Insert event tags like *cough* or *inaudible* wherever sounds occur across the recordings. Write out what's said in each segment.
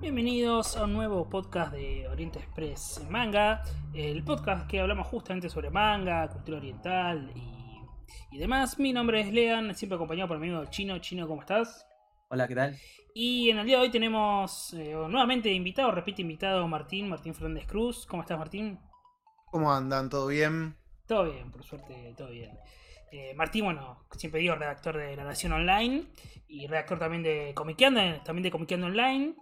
Bienvenidos a un nuevo podcast de Oriente Express Manga, el podcast que hablamos justamente sobre manga, cultura oriental y, y demás. Mi nombre es Lean, siempre acompañado por mi amigo Chino. Chino, ¿cómo estás? Hola, ¿qué tal? Y en el día de hoy tenemos eh, nuevamente invitado, repite invitado, Martín, Martín Fernández Cruz. ¿Cómo estás, Martín? ¿Cómo andan? ¿Todo bien? Todo bien, por suerte, todo bien. Eh, Martín, bueno, siempre digo, redactor de La Nación Online y redactor también de Comiqueando, también de Comiqueando Online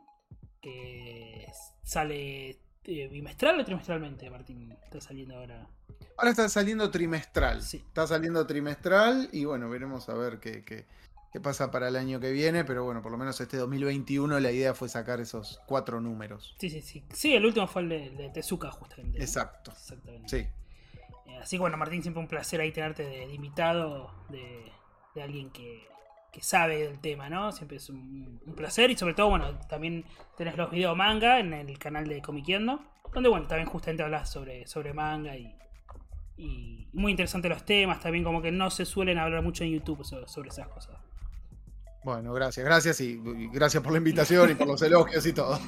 que sale eh, bimestral o trimestralmente, Martín. Está saliendo ahora. Ahora está saliendo trimestral. Está saliendo trimestral y bueno, veremos a ver qué, qué, pasa para el año que viene. Pero bueno, por lo menos este 2021 la idea fue sacar esos cuatro números. Sí, sí, sí. Sí, el último fue el de, Tezuka, justamente. Exacto. Exactamente. Sí. Eh, así que bueno, Martín, siempre un placer ahí tenerte de, invitado, de, de alguien que, que sabe del tema, ¿no? Siempre es un, placer y sobre todo, bueno, también tenés los videos manga en el canal de Comiqueando, donde, bueno, también justamente hablas sobre, sobre manga y, y muy interesantes los temas, también como que no se suelen hablar mucho en YouTube sobre, esas cosas. Bueno, gracias, gracias y, gracias por la invitación y por los elogios y todo.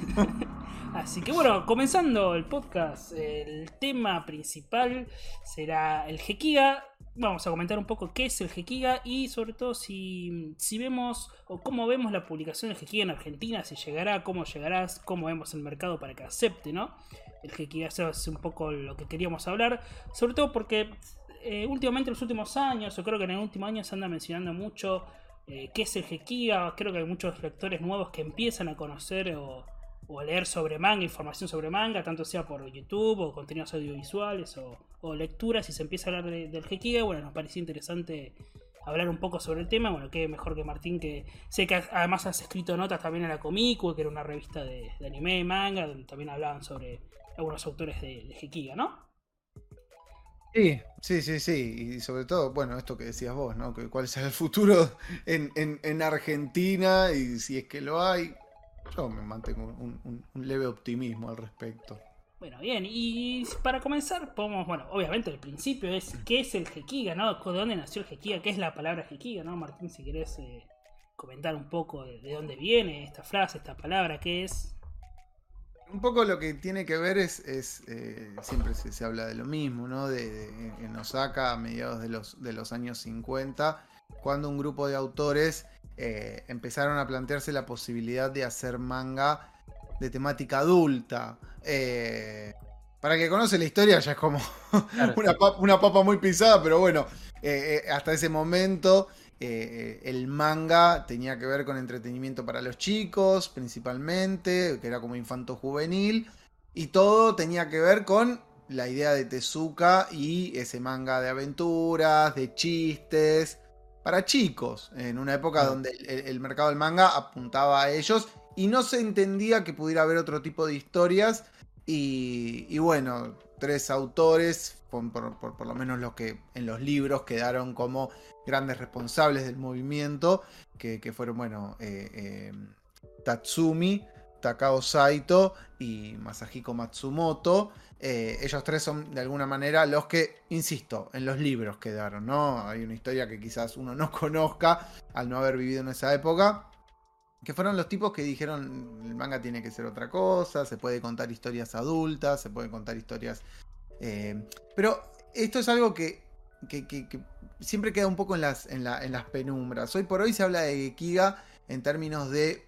*laughs* Así que bueno, comenzando el podcast, el tema principal será el Gekiga vamos a comentar un poco qué es el Gekiga y sobre todo si, si vemos o cómo vemos la publicación del Gekiga en Argentina, si llegará, cómo llegará, cómo vemos el mercado para que acepte, ¿no? El Gekiga eso es un poco lo que queríamos hablar, sobre todo porque eh, últimamente en los últimos años, o creo que en el último año se anda mencionando mucho eh, qué es el Gekiga, creo que hay muchos lectores nuevos que empiezan a conocer o o leer sobre manga, información sobre manga, tanto sea por YouTube o contenidos audiovisuales o, lecturas, si se empieza a hablar del Gekiga, bueno, nos pareció interesante hablar un poco sobre el tema, bueno, qué mejor que Martín, que sé que además has escrito notas también en la Comicu, que era una revista de, anime y manga, donde también hablaban sobre algunos autores de, de ¿no? Sí, sí, sí, sí. Y sobre todo, bueno, esto que decías vos, ¿no? ¿Cuál es el futuro *laughs* en, en Argentina? Y si es que lo hay, yo me mantengo un, leve optimismo al respecto. Bueno, bien, y para comenzar, podemos, bueno, obviamente el principio es qué es el Gekiga, ¿no? ¿De dónde nació el Gekiga? ¿Qué es la palabra Gekiga, ¿no? Martín, si querés eh, comentar un poco de, dónde viene esta frase, esta palabra, qué es. Un poco lo que tiene que ver es, eh, siempre se, habla de lo mismo, ¿no? De, en Osaka a mediados de los, de los años 50, cuando un grupo de autores eh, empezaron a plantearse la posibilidad de hacer manga de temática adulta. Eh, para que conoce la historia ya es como *laughs* una, papa, muy pisada, pero bueno, hasta ese momento el manga tenía que ver con entretenimiento para los chicos principalmente, que era como infanto juvenil, y todo tenía que ver con la idea de Tezuka y ese manga de aventuras, de chistes, para chicos, en una época donde el, mercado del manga apuntaba a ellos y no se entendía que pudiera haber otro tipo de historias. Y, bueno, tres autores, por, lo menos los que en los libros quedaron como grandes responsables del movimiento, que, fueron, bueno, eh, eh, Tatsumi, Takao Saito y Masahiko Matsumoto. Eh, ellos tres son de alguna manera los que, insisto, en los libros quedaron, ¿no? Hay una historia que quizás uno no *laughs* conozca al no haber vivido en esa época. Que fueron los tipos que dijeron el manga tiene que ser otra cosa, se puede contar historias adultas, se puede contar historias... Pero esto es algo que, siempre queda un poco en las, en, las penumbras. Hoy por hoy se habla de Kiga en términos de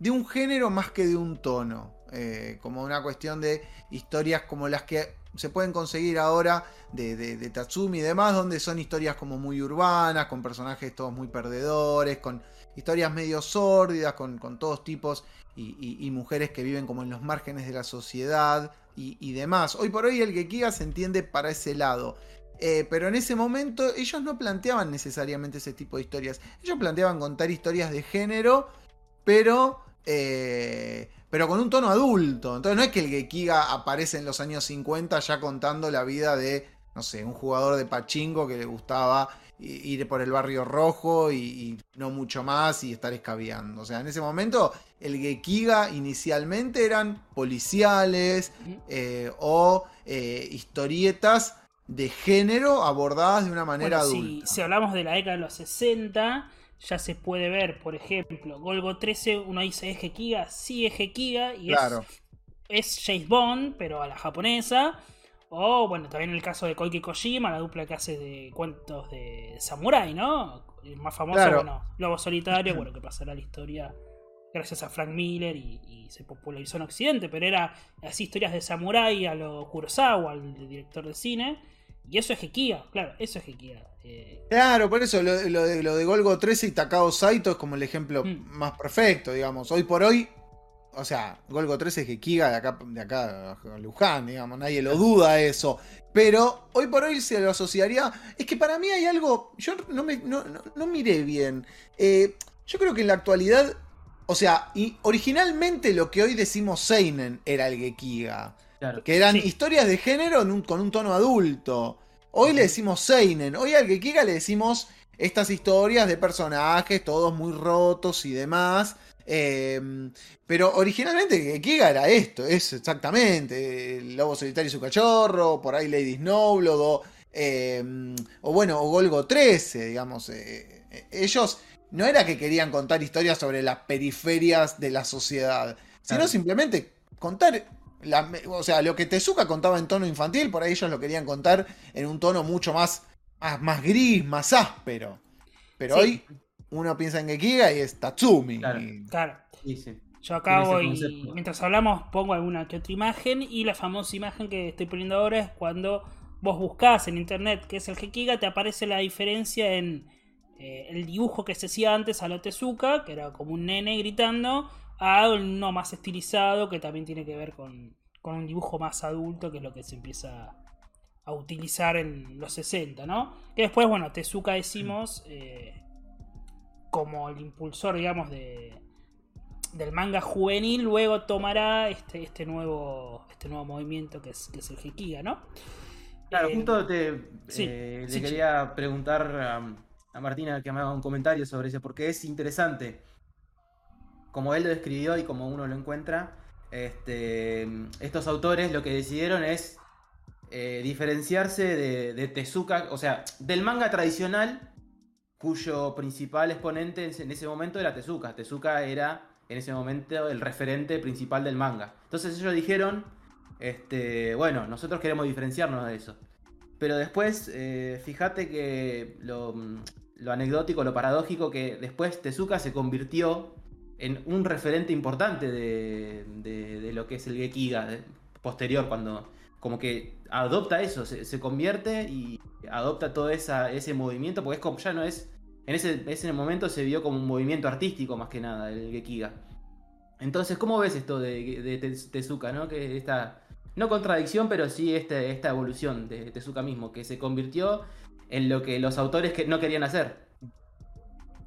de un género más que de un tono. Eh, como una cuestión de historias como las que se pueden conseguir ahora de, Tatsumi y demás, donde son historias como muy urbanas, con personajes todos muy perdedores, con historias medio sórdidas, con, todos tipos y, mujeres que viven como en los márgenes de la sociedad y, demás. Hoy por hoy el Gekiga se entiende para ese lado. Eh, pero en ese momento ellos no planteaban necesariamente ese tipo de historias. Ellos planteaban contar historias de género, pero eh, pero con un tono adulto. Entonces no es que el Gekiga aparece en los años 50 ya contando la vida de no sé, un jugador de pachingo que le gustaba ir por el barrio rojo y, no mucho más y estar escabeando. O sea, en ese momento el Gekiga inicialmente eran policiales eh, o historietas de género abordadas de una manera adulta. Si, hablamos de la década de los 60, ya se puede ver, por ejemplo, Golgo 13, uno dice es Gekiga, sí es Gekiga y es, es James Bond, pero a la japonesa. O, bueno, también el caso de Koike Kojima, la dupla que hace de cuentos de Samurai, ¿no? El más famoso, bueno, Lobo Solitario, bueno, que pasará la historia gracias a Frank Miller y, se popularizó en Occidente, pero era así historias de Samurai a lo Kurosawa, al director de cine. Y eso es Gekiga, claro, eso es Gekiga. Eh. Claro, por eso lo, de, lo, de, Golgo 13 y Takao Saito es como el ejemplo mm. más perfecto, digamos. Hoy por hoy o sea, Golgo 13 es Gekiga de acá, de acá, Luján, digamos, nadie lo duda eso. Pero hoy por hoy se lo asociaría. Es que para mí hay algo. Yo no, me, no, miré bien. Eh, yo creo que en la actualidad. O sea, y originalmente lo que hoy decimos Seinen era el Gekiga. que eran historias de género con un tono adulto. Hoy le decimos Seinen. Hoy al Gekiga le decimos estas historias de personajes, todos muy rotos y demás. Em, pero originalmente Kiga era esto, es exactamente. El Lobo Solitario y su cachorro, por ahí Lady Snowblood, o, em, o bueno, o Golgo 13, digamos. Eh, eh, ellos no era que querían contar historias sobre las periferias de la sociedad, sino simplemente contar o sea, lo que Tezuka contaba en tono infantil, por ahí ellos lo querían contar en un tono mucho más, más, gris, más áspero. Pero hoy uno piensa en Gekiga y es Tatsumi. Claro. Yo acabo y mientras hablamos pongo alguna que otra imagen y la famosa imagen que estoy poniendo ahora es cuando vos buscás en internet qué es el Gekiga, te aparece la diferencia en eh, el dibujo que se hacía antes a lo Tezuka, que era como un nene gritando, a uno más estilizado que también tiene que ver con, un dibujo más adulto, que es lo que se empieza a utilizar en los 60, ¿no? Que después, bueno, Tezuka decimos... Eh, como el impulsor, digamos, de, del manga juvenil, luego tomará este, este, nuevo, este nuevo movimiento que es, que es el Gekiga, ¿no? Claro, eh, justo te eh, le quería preguntar a, Martina que me haga un comentario sobre eso, porque es interesante. Como él lo describió y como uno lo encuentra, este, estos autores lo que decidieron es eh, diferenciarse de, Tezuka, o sea, del manga tradicional cuyo principal exponente en ese momento era Tezuka. Tezuka era en ese momento el referente principal del manga. Entonces ellos dijeron, este, bueno, nosotros queremos diferenciarnos de eso. Pero después, eh, fíjate que lo, anecdótico, lo paradójico, que después Tezuka se convirtió en un referente importante de, lo que es el Gekiga posterior, cuando como que adopta eso, se, convierte y adopta todo ese movimiento, porque es como, ya no es, en ese, ese momento se vio como un movimiento artístico más que nada, el Gekiga. Entonces, ¿cómo ves esto de, de Tezuka, no? Que no contradicción, pero sí esta, esta evolución de Tezuka mismo, que se convirtió en lo que los autores que no querían hacer.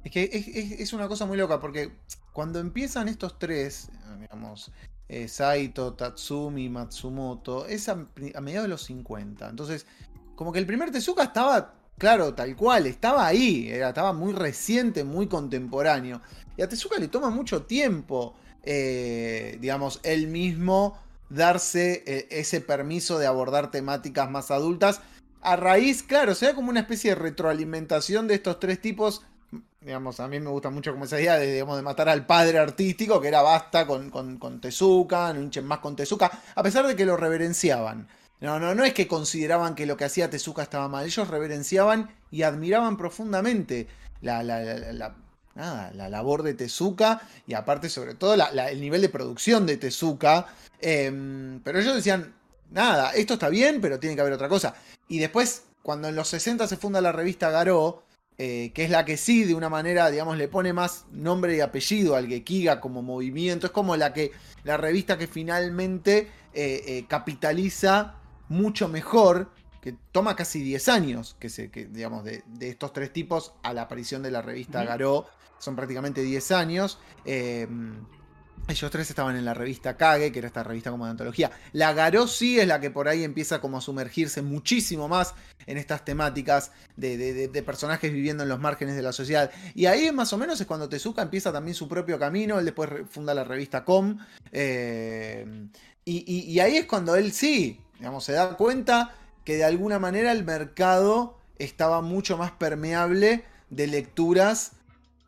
Es que es, una cosa muy loca, porque cuando empiezan estos tres, digamos, eh, Saito, Tatsumi, Matsumoto, es a, mediados de los 50. Entonces, como que el primer Tezuka estaba, claro, tal cual, estaba ahí, era, estaba muy reciente, muy contemporáneo. Y a Tezuka le toma mucho tiempo, eh, digamos, él mismo darse eh, ese permiso de abordar temáticas más adultas. A raíz, claro, sea como una especie de retroalimentación de estos tres tipos Digamos, a mí me gusta mucho como esa idea de, digamos, de matar al padre artístico, que era basta con, con, con Tezuka, más con Tezuka, a pesar de que lo reverenciaban. No, no, no es que consideraban que lo que hacía Tezuka estaba mal, ellos reverenciaban y admiraban profundamente la, la, la, la labor de Tezuka y aparte sobre todo el nivel de producción de Tezuka. Em, pero ellos decían, nada, esto está bien, pero tiene que haber otra cosa. Y después, cuando en los 60 se funda la revista Garó, eh, que es la que sí, de una manera, digamos, le pone más nombre y apellido al Gekiga como movimiento. Es como la que la revista que finalmente eh, eh, capitaliza mucho mejor, que toma casi 10 años, que, se, que digamos, de, estos tres tipos a la aparición de la revista Garó, son prácticamente 10 años. Ellos tres estaban en la revista Kage, que era esta revista como de antología. La Garó sí es la que por ahí empieza como a sumergirse muchísimo más en estas temáticas de, personajes viviendo en los márgenes de la sociedad. Y ahí más o menos es cuando Tezuka empieza también su propio camino. Él después funda la revista Com. Eh, y, ahí es cuando él sí, digamos, se da cuenta que de alguna manera el mercado estaba mucho más permeable de lecturas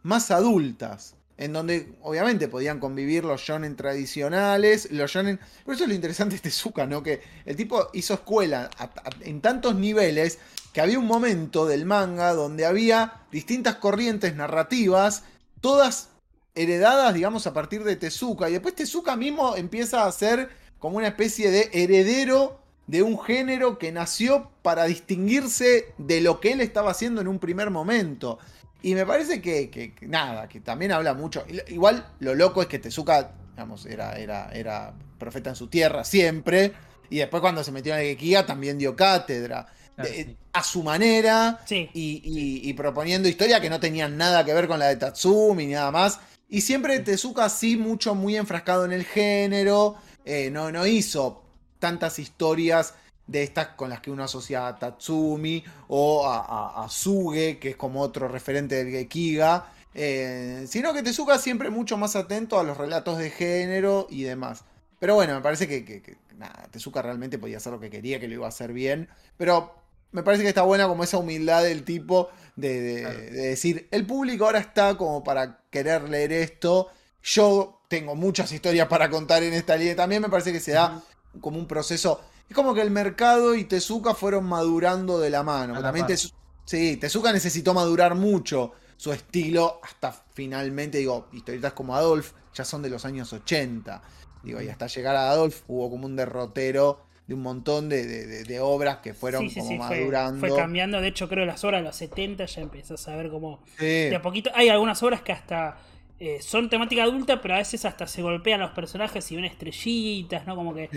más adultas en donde obviamente podían convivir los shonen tradicionales, los shonen... Por eso es lo interesante de Tezuka, ¿no? Que el tipo hizo escuela en tantos niveles que había un momento del manga donde había distintas corrientes narrativas, todas heredadas, digamos, a partir de Tezuka. Y después Tezuka mismo empieza a ser como una especie de heredero de un género que nació para distinguirse de lo que él estaba haciendo en un primer momento. Y me parece que, nada, que también habla mucho. Igual lo loco es que Tezuka, digamos, era, era, era profeta en su tierra siempre. Y después cuando se metió en el Gekiga también dio cátedra. A su manera. Y, proponiendo historias que no tenían nada que ver con la de Tatsumi ni nada más. Y siempre Tezuka sí mucho, muy enfrascado en el género. Eh, no, no hizo tantas historias de estas con las que uno asocia a Tatsumi o a, Suge, que es como otro referente del Gekiga, eh, sino que Tezuka siempre mucho más atento a los relatos de género y demás. Pero bueno, me parece que, nada, Tezuka realmente podía hacer lo que quería, que lo iba a hacer bien, pero me parece que está buena como esa humildad del tipo de, decir, el público ahora está como para querer leer esto, yo tengo muchas historias para contar en esta línea, también me parece que se da como un proceso es como que el mercado y Tezuka fueron madurando de la mano. También sí, Tezuka necesitó madurar mucho su estilo hasta finalmente, digo, historietas como Adolf ya son de los años 80. Digo, y hasta llegar a Adolf hubo como un derrotero de un montón de, obras que fueron como madurando. Fue, cambiando, de hecho creo que las obras de los 70 ya empezás a ver como de a poquito. Hay algunas obras que hasta eh, son temática adulta, pero a veces hasta se golpean los personajes y ven estrellitas, ¿no? Como que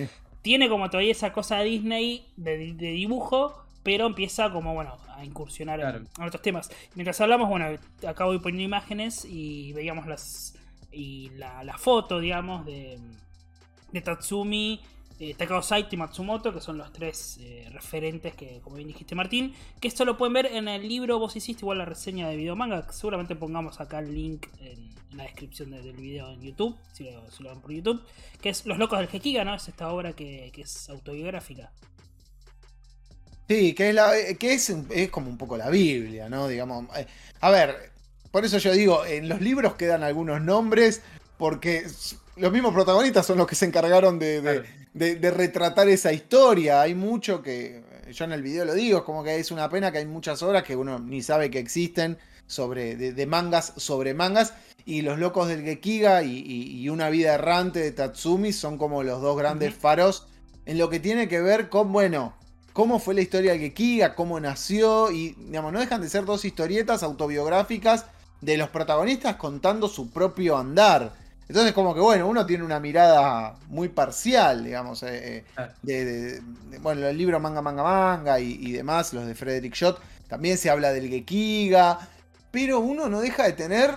tiene como todavía esa cosa Disney de, dibujo, pero empieza como, bueno, a incursionar en, otros temas. Mientras hablamos, bueno, acá voy poniendo imágenes y veíamos las y la, foto, digamos, de, de Tatsumi, eh, Takao Saito y Matsumoto, que son los tres eh, referentes que, como bien dijiste Martín, que esto lo pueden ver en el libro, vos hiciste igual la reseña de video manga, seguramente pongamos acá el link en, la descripción del video en YouTube, si lo, ven por YouTube, que es Los Locos del Hekiga, ¿no? Es esta obra que, es autobiográfica. Sí, que, es, la, que es, es, como un poco la Biblia, ¿no? Digamos, eh, a ver, por eso yo digo, en los libros quedan algunos nombres, porque los mismos protagonistas son los que se encargaron de, de, retratar esa historia. Hay mucho que, yo en el video lo digo, es como que es una pena que hay muchas obras que uno ni sabe que existen sobre, de, mangas sobre mangas. Y Los Locos del Gekiga y, Una Vida Errante de Tatsumi son como los dos grandes faros en lo que tiene que ver con, bueno, cómo fue la historia del Gekiga, cómo nació. Y, digamos, no dejan de ser dos historietas autobiográficas de los protagonistas contando su propio andar. Entonces, como que bueno, uno tiene una mirada muy parcial, digamos, eh, eh, de, bueno, el libro Manga, Manga, Manga y, demás, los de Frederick Schott, también se habla del Gekiga, pero uno no deja de tener,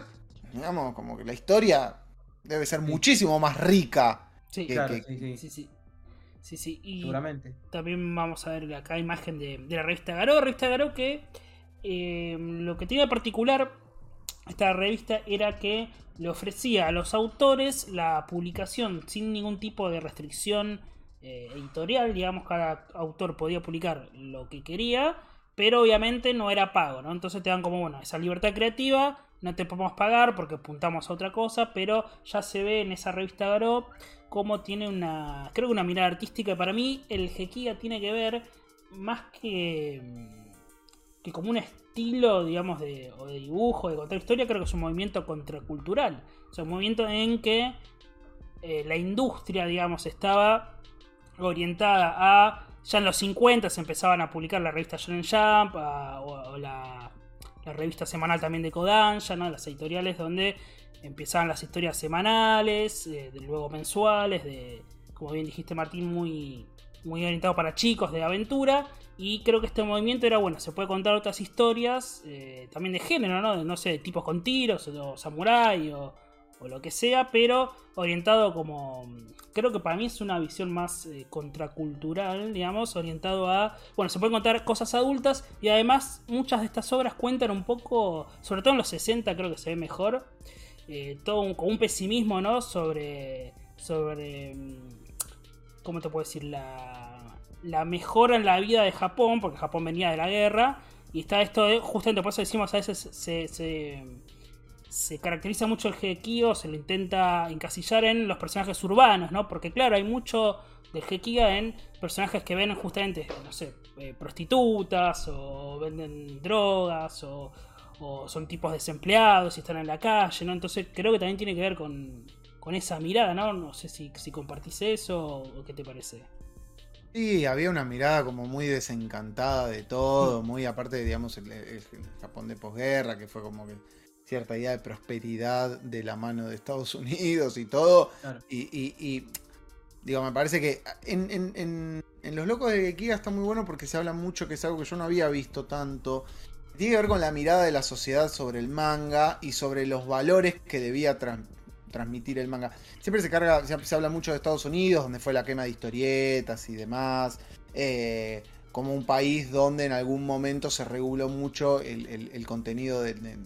digamos, como que la historia debe ser muchísimo más rica. Sí, claro, sí, sí. sí, sí. Y Seguramente. También vamos a ver acá imagen de, la revista Garó, revista Garó que eh, lo que tiene de particular esta revista era que le ofrecía a los autores la publicación sin ningún tipo de restricción eh, editorial, digamos, cada autor podía publicar lo que quería, pero obviamente no era pago, ¿no? Entonces te dan como, bueno, esa libertad creativa, no te podemos pagar porque apuntamos a otra cosa, pero ya se ve en esa revista Garop como tiene una, creo que una mirada artística, para mí el Gekiga tiene que ver más que, que como un estilo, digamos, de, o de dibujo, de contar historia, creo que es un movimiento contracultural. O sea, un movimiento en que eh, la industria, digamos, estaba orientada a. Ya en los 50 se empezaban a publicar la revista Shonen Jump o, la, revista semanal también de Kodansha, ¿no? las editoriales donde empezaban las historias semanales, eh, luego mensuales, de, como bien dijiste Martín, muy, muy orientado para chicos de aventura. Y creo que este movimiento era bueno, se puede contar otras historias, eh, también de género, ¿no? No sé, tipos con tiros, o samurái, o, o lo que sea, pero orientado como... Creo que para mí es una visión más eh, contracultural, digamos, orientado a... Bueno, se pueden contar cosas adultas y además muchas de estas obras cuentan un poco, sobre todo en los 60 creo que se ve mejor, eh, todo con un pesimismo, ¿no? Sobre... sobre mm, ¿Cómo te puedo decir? La, la mejora en la vida de Japón, porque Japón venía de la guerra. Y está esto de, justamente por eso decimos a veces se, se caracteriza mucho el Gekiyo, se lo intenta encasillar en los personajes urbanos, ¿no? Porque claro, hay mucho del Gekiga en personajes que ven justamente, no sé, eh, prostitutas o venden drogas o, son tipos desempleados y están en la calle, ¿no? Entonces creo que también tiene que ver con, esa mirada, ¿no? No sé si, si compartís eso o qué te parece. Sí, había una mirada como muy desencantada de todo, muy aparte, digamos, el Japón de posguerra, que fue como que cierta idea de prosperidad de la mano de Estados *laughs* Unidos y todo. Y, digo, me parece que en, Los Locos de Gekiga está muy bueno porque se habla mucho, que es algo que yo no había visto tanto. Tiene que ver con la mirada de la sociedad sobre el manga y sobre los valores que debía transmitir el manga. Siempre se carga, se, habla mucho de Estados Unidos, donde fue la quema de historietas y demás. Eh, como un país donde en algún momento se reguló mucho el, contenido de, de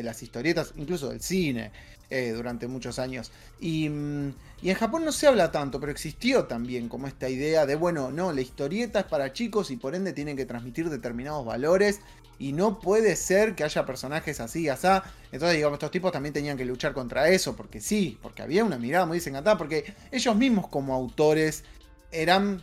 las historietas, incluso del cine, eh, durante muchos años. Y, mm, y, en Japón no se habla tanto, pero existió también como esta idea de, bueno, no, la historieta es para chicos y por ende tienen que transmitir determinados valores. Y no puede ser que haya personajes así, así. Entonces, digamos, estos tipos también tenían que luchar contra eso, porque sí, porque había una mirada muy desencantada, porque ellos mismos como autores eran,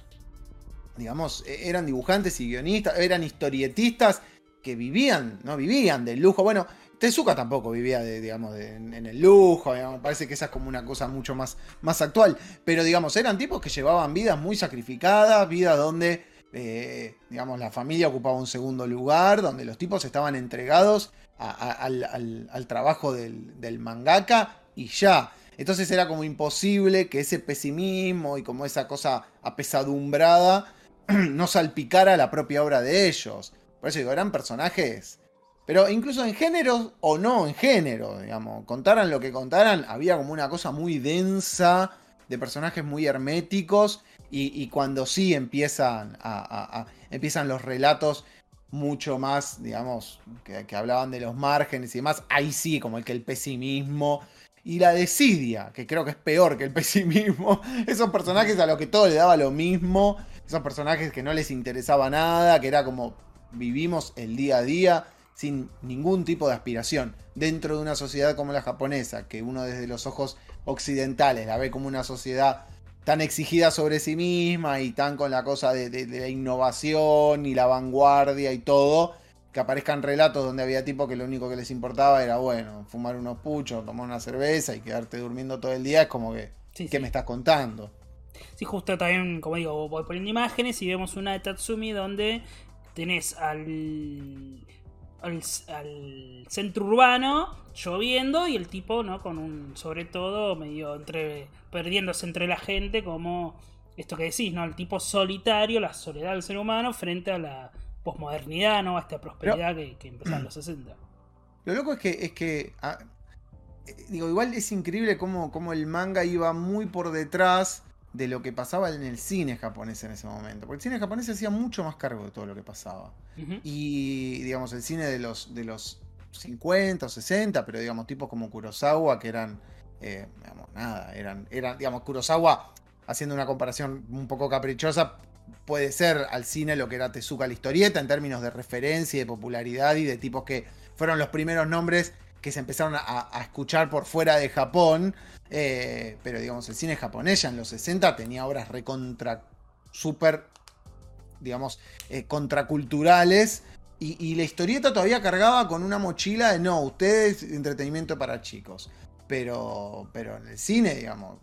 digamos, e-, eran dibujantes y guionistas, eran historietistas que vivían, no vivían del lujo. Bueno, Tezuka tampoco vivía de, digamos, en, el lujo, me parece que esa es como una cosa mucho más, más actual. Pero digamos, eran tipos que llevaban vidas muy sacrificadas, vidas donde, eh, digamos, la familia ocupaba un segundo lugar, donde los tipos estaban entregados al, trabajo del, del mangaka y ya. Entonces era como imposible que ese pesimismo y como esa cosa apesadumbrada *clears throat* no salpicara la propia obra de ellos. Por eso digo, eran personajes pero incluso en género o no en género, digamos, contaran lo que contaran, había como una cosa muy densa de personajes muy herméticos y, cuando sí empiezan, a, empiezan los relatos mucho más, digamos, que, hablaban de los márgenes y demás, ahí sí, como el que el pesimismo y la desidia, que creo que es peor que el *laughs* pesimismo, esos personajes a los que todo le daba lo mismo, esos personajes que no les interesaba nada, que era como vivimos el día a día sin ningún tipo de aspiración, dentro de una sociedad como la japonesa, que uno desde los ojos occidentales la ve como una sociedad tan exigida sobre sí misma y tan con la cosa de, la innovación y la vanguardia y todo, que aparezcan relatos donde había tipos que lo único que les importaba era, bueno, fumar unos puchos, tomar una cerveza y quedarte durmiendo todo el día, es como que, ¿qué me estás contando? Sí, justo también, como digo, voy poniendo imágenes y vemos una de Tatsumi donde tenés al al, centro urbano lloviendo y el tipo, ¿no? Con un, sobre todo, medio entre, perdiéndose entre la gente, como esto que decís, ¿no? El tipo solitario, la soledad del ser humano frente a la posmodernidad, ¿no? A esta prosperidad que, que, empezó en los 60. *clears throat* Lo loco es que, es que ah, eh, digo, igual es increíble cómo, cómo el manga iba muy por detrás de lo que pasaba en el cine japonés en ese momento. Porque el cine japonés se hacía mucho más cargo de todo lo que pasaba. Y, digamos, el cine de los, de los 50 o 60, pero digamos, tipos como Kurosawa, que eran, eh, digamos, nada, eran, eran, digamos, Kurosawa, haciendo una comparación un poco caprichosa, puede ser al cine lo que era Tezuka la historieta en términos de referencia y de popularidad y de tipos que fueron los primeros nombres que se empezaron a, escuchar por fuera de Japón. Eh, pero digamos, el cine japonés ya en los 60 tenía obras recontra. super. digamos, eh, contraculturales. Y, la historieta todavía cargaba con una mochila de no, ustedes entretenimiento para chicos. Pero, pero en el cine, digamos,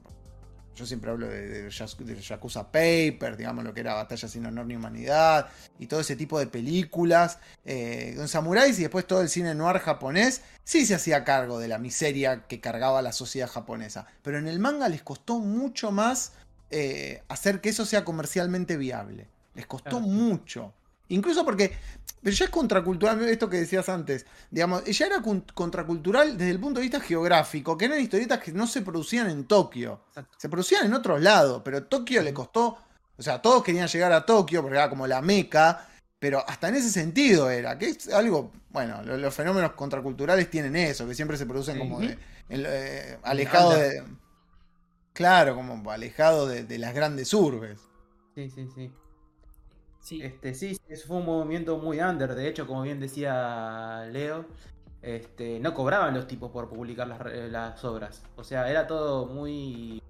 yo siempre hablo de, de, Yakuza Paper, digamos, lo que era Batalla sin honor ni humanidad, y todo ese tipo de películas. Eh, Don Samuráis y después todo el cine noir japonés, sí se hacía cargo de la miseria que cargaba la sociedad japonesa. Pero en el manga les costó mucho más eh, hacer que eso sea comercialmente viable. Les costó mucho. Incluso porque, pero ya es contracultural, esto que decías antes, digamos, ya era contracultural desde el punto de vista geográfico, que eran historietas que no se producían en Tokio, se producían en otros lados, pero Tokio le costó, o sea, todos querían llegar a Tokio porque era como la meca, pero hasta en ese sentido era, que es algo, bueno, los, fenómenos contraculturales tienen eso, que siempre se producen como de, eh, alejado de... Claro, como alejado de, de las grandes urbes. Sí, sí, sí. Sí. Este, sí, eso fue un movimiento muy under. De hecho, como bien decía Leo, este, no cobraban los tipos por publicar las, eh, las obras. O sea, era todo muy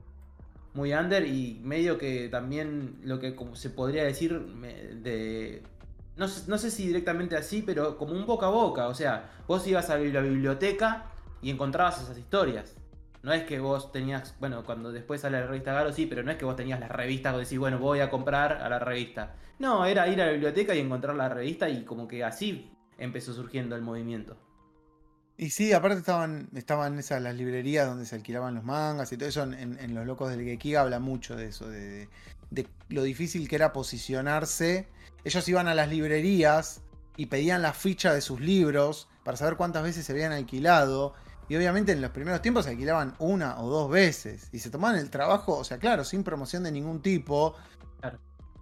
muy under y medio que también lo que como se podría decir de no, no, sé si directamente así, pero como un boca a boca. O sea, vos ibas a la biblioteca y encontrabas esas historias. No es que vos tenías, bueno, cuando después sale la revista Garo, sí, pero no es que vos tenías las revistas o decís, bueno, voy a comprar a la revista. No, era ir a la biblioteca y encontrar la revista y como que así empezó surgiendo el movimiento. Y sí, aparte estaban, estaban esas las librerías donde se alquilaban los mangas y todo eso. En, Los Locos del Gekiga habla mucho de eso, de, de, lo difícil que era posicionarse. Ellos iban a las librerías y pedían la ficha de sus libros para saber cuántas veces se habían alquilado. Y obviamente en los primeros tiempos se alquilaban una o dos veces. Y se tomaban el trabajo, o sea, claro, sin promoción de ningún tipo.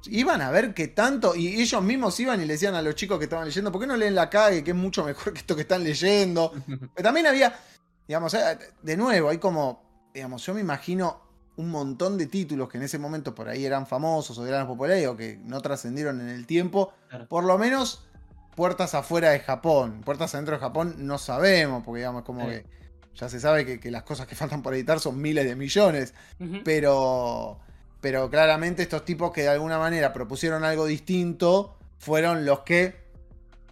Iban a ver qué tanto. Y ellos mismos iban y le decían a los chicos que estaban leyendo, ¿por qué no leen la calle? Que es mucho mejor que esto que están leyendo. *laughs* Pero también había, digamos, eh, de nuevo, hay como, digamos, yo me imagino un montón de títulos que en ese momento por ahí eran famosos o eran populares o que no trascendieron en el tiempo. Por lo menos puertas afuera de Japón. Puertas adentro de Japón no sabemos, porque digamos, como que ya se sabe que, las cosas que faltan por editar son miles de millones. Pero. Pero claramente estos tipos que de alguna manera propusieron algo distinto fueron los que.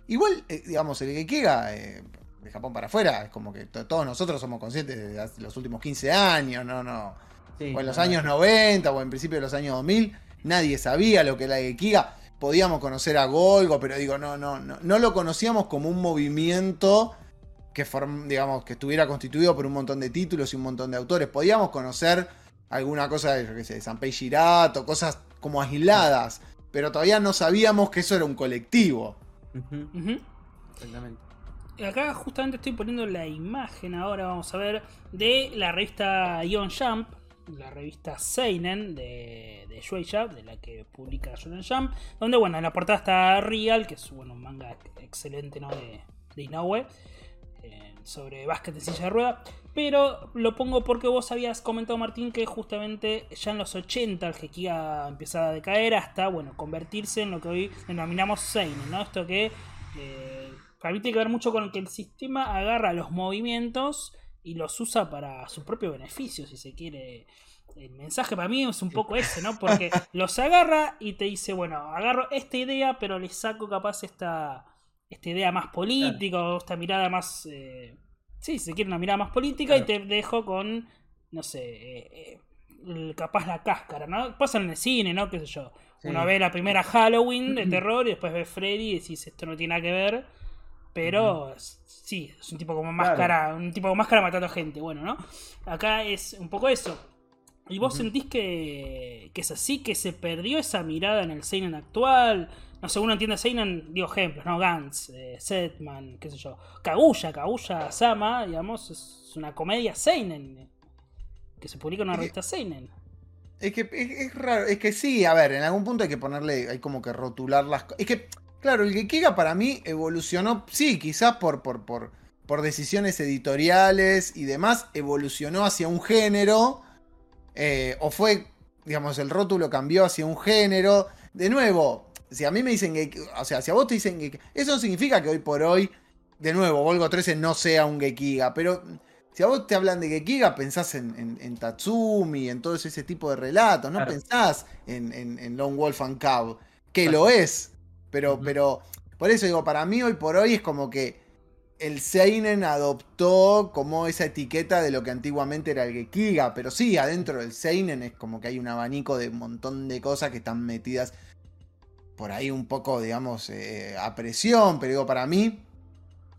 Igual, eh, digamos, el Gekiga eh, de Japón para afuera, es como que todos nosotros somos conscientes de los últimos 15 años, no, no. o en los años 90 o en principio de los años 2000, nadie sabía lo que era el Gekiga podíamos conocer a Golgo, pero digo, no, no, no, no lo conocíamos como un movimiento que, digamos, que estuviera constituido por un montón de títulos y un montón de autores. Podíamos conocer alguna cosa de, yo qué sé, Sanpei Shirato, cosas como aisladas, pero todavía no sabíamos que eso era un colectivo. Exactamente. Acá justamente estoy poniendo la imagen ahora, vamos a ver, de la revista Ion Jump, la revista Seinen de, de Shueisha, de la que publica Shonen Jump, donde bueno, en la portada está Real, que es bueno, un manga excelente ¿no? de, de Inoue, eh, sobre básquet de silla de rueda, pero lo pongo porque vos habías comentado Martín que justamente ya en los 80 el Gekiga empezaba a decaer hasta bueno, convertirse en lo que hoy denominamos Seinen, ¿no? Esto que eh, para mí tiene que ver mucho con que el sistema agarra los movimientos y los usa para su propio beneficio, si se quiere. El mensaje para mí es un poco ese, ¿no? Porque *laughs* los agarra y te dice, bueno, agarro esta idea, pero le saco capaz esta, esta idea más política, o esta mirada más... Eh, sí, si se quiere una mirada más política y te dejo con, no sé, eh, eh, capaz la cáscara, ¿no? Pasa en el cine, ¿no? ¿Qué sé yo? Uno ve la primera Halloween de *clears throat* terror y después ve Freddy y decís, esto no tiene nada que ver pero sí, es un tipo como máscara, un tipo con máscara matando gente, bueno, ¿no? Acá es un poco eso. ¿Y vos sentís que, que, es así, que se perdió esa mirada en el Seinen actual? No sé, uno entiende Seinen, digo ejemplos, ¿no? Gantz, eh, Setman, qué sé yo. Kaguya, Kaguya Sama, digamos, es una comedia Seinen. Que se publica en una revista Seinen. Es que es, raro, es que sí, a ver, en algún punto hay que ponerle, hay como que rotular las cosas. Es que Claro, el Gekiga para mí evolucionó, sí, quizás por, por, por, por decisiones editoriales y demás, evolucionó hacia un género, eh, o fue, digamos, el rótulo cambió hacia un género. De nuevo, si a mí me dicen que, o sea, si a vos te dicen que, eso no significa que hoy por hoy, de nuevo, Volgo 13 no sea un Gekiga, pero si a vos te hablan de Gekiga, pensás en, en, Tatsumi, en todo ese tipo de relatos, no pensás en, en, Lone Wolf and Cub, que lo es, pero, pero, por eso digo, para mí hoy por hoy es como que el Seinen adoptó como esa etiqueta de lo que antiguamente era el Gekiga. Pero sí, adentro del Seinen es como que hay un abanico de un montón de cosas que están metidas por ahí un poco, digamos, eh, a presión. Pero digo, para mí,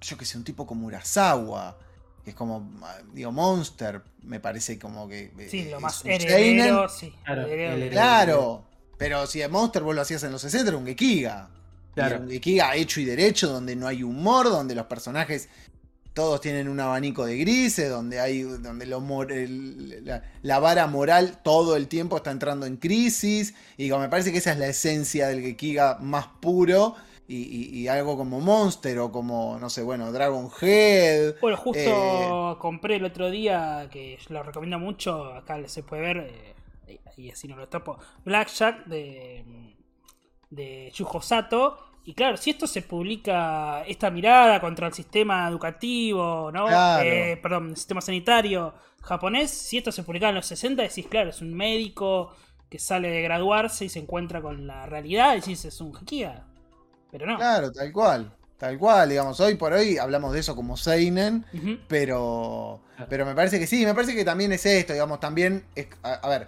yo que sé, un tipo como Urasawa, que es como, digo, Monster, me parece como que. Eh, sí, lo más heredero, sí. Claro, claro, pero si el Monster vos lo hacías en los 60 era un Gekiga. Claro. Gekiga hecho y derecho, donde no hay humor, donde los personajes todos tienen un abanico de grises, donde hay donde lo, la, vara moral todo el tiempo está entrando en crisis. Y me parece que esa es la esencia del Gekiga más puro. Y, algo como Monster o como, no sé, bueno, Dragon Head. Bueno, justo eh, compré el otro día, que lo recomiendo mucho, acá se puede ver, eh, y así no lo topo, Blackjack de, de Yujo Sato y claro, si esto se publica, esta mirada contra el sistema educativo, ¿no? Eh, perdón, el sistema sanitario japonés, si esto se publica en los 60, decís, claro, es un médico que sale de graduarse y se encuentra con la realidad, decís, es un Hakia. Pero no. Claro, tal cual. Tal cual, digamos, hoy por hoy hablamos de eso como Seinen, pero, pero me parece que sí, me parece que también es esto, digamos, también, a, ver,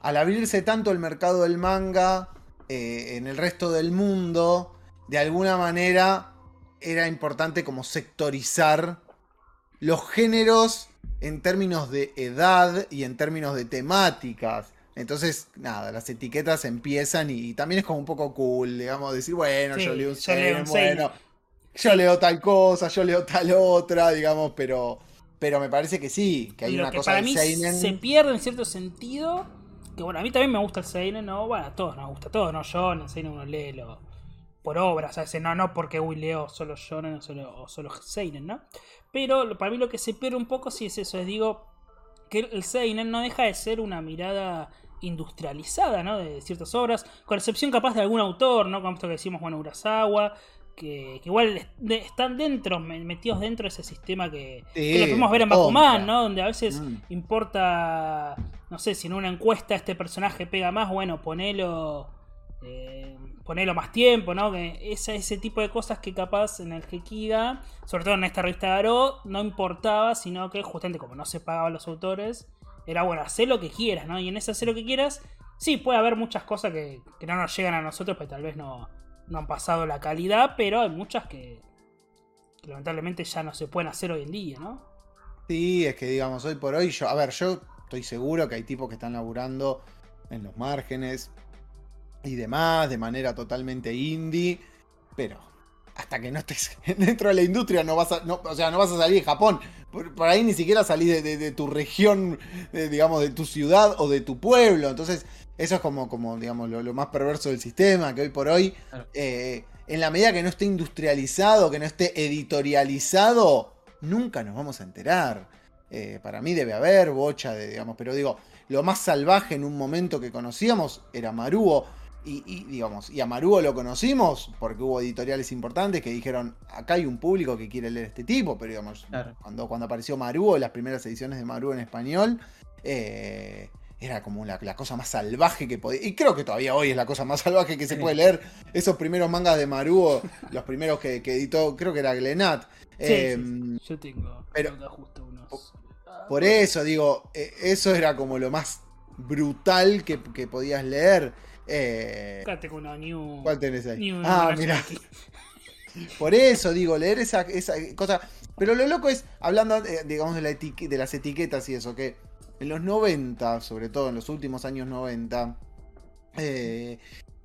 al abrirse tanto el mercado del manga, eh, en el resto del mundo, de alguna manera era importante como sectorizar los géneros en términos de edad y en términos de temáticas. Entonces, nada, las etiquetas empiezan y, también es como un poco cool, digamos, decir, bueno, yo leo un bueno, yo leo tal cosa, yo leo tal otra, digamos, pero, pero me parece que sí, que hay una cosa para mí se pierde en cierto sentido que bueno, a mí también me gusta el Seinen, ¿no? Bueno, a todos nos gusta, a todos, ¿no? Yo en el Seinen uno lee lo, por obras, sea, No, no porque uy, leo solo Shonen o solo, o solo Seinen, ¿no? Pero para mí lo que se pierde un poco sí es eso, es digo, que el Seinen no deja de ser una mirada industrializada, ¿no? De ciertas obras, con excepción capaz de algún autor, ¿no? Como esto que decimos, bueno, Urasawa, que, igual están dentro, metidos dentro de ese sistema que, lo podemos ver en Bakuman, ¿no? Donde a veces mm. importa, no sé, si en una encuesta este personaje pega más, bueno, ponelo, eh, ponelo más tiempo, ¿no? Que ese, ese tipo de cosas que capaz en el Gekida, sobre todo en esta revista de Aro, no importaba, sino que justamente como no se pagaban los autores, era bueno, hacer lo que quieras, ¿no? Y en ese hacer lo que quieras, sí, puede haber muchas cosas que, que no nos llegan a nosotros, pero tal vez no no han pasado la calidad, pero hay muchas que, lamentablemente ya no se pueden hacer hoy en día, ¿no? Sí, es que digamos, hoy por hoy, yo, a ver, yo estoy seguro que hay tipos que están laburando en los márgenes y demás, de manera totalmente indie, pero hasta que no estés *laughs* dentro de la industria no vas a, no, o sea, no vas a salir de Japón. Por, ahí ni siquiera salís de, tu región, digamos, de tu ciudad o de tu pueblo. Entonces, eso es como, como digamos, lo, más perverso del sistema, que hoy por hoy, eh, en la medida que no esté industrializado, que no esté editorializado, nunca nos vamos a enterar. Eh, para mí debe haber bocha de, digamos, pero digo, lo más salvaje en un momento que conocíamos era Maruo. Y, digamos, y a Maruo lo conocimos porque hubo editoriales importantes que dijeron, acá hay un público que quiere leer este tipo, pero digamos, cuando, cuando apareció Maruo, las primeras ediciones de Maruo en español, eh, era como la, cosa más salvaje que podía. Y creo que todavía hoy es la cosa más salvaje que se puede leer. Esos primeros mangas de Maruo, *laughs* los primeros que, editó, creo que era Glenat. Em, Yo tengo, pero, justo unos. Por eso digo, e, eso era como lo más brutal que, podías leer. Eh, ¿Cuál tenés ahí? ah, mira. *laughs* Por eso digo, leer esa, esa cosa. Pero lo loco es, hablando, eh, digamos, de, la de las etiquetas y eso, que en los 90, sobre todo en los últimos años 90, eh,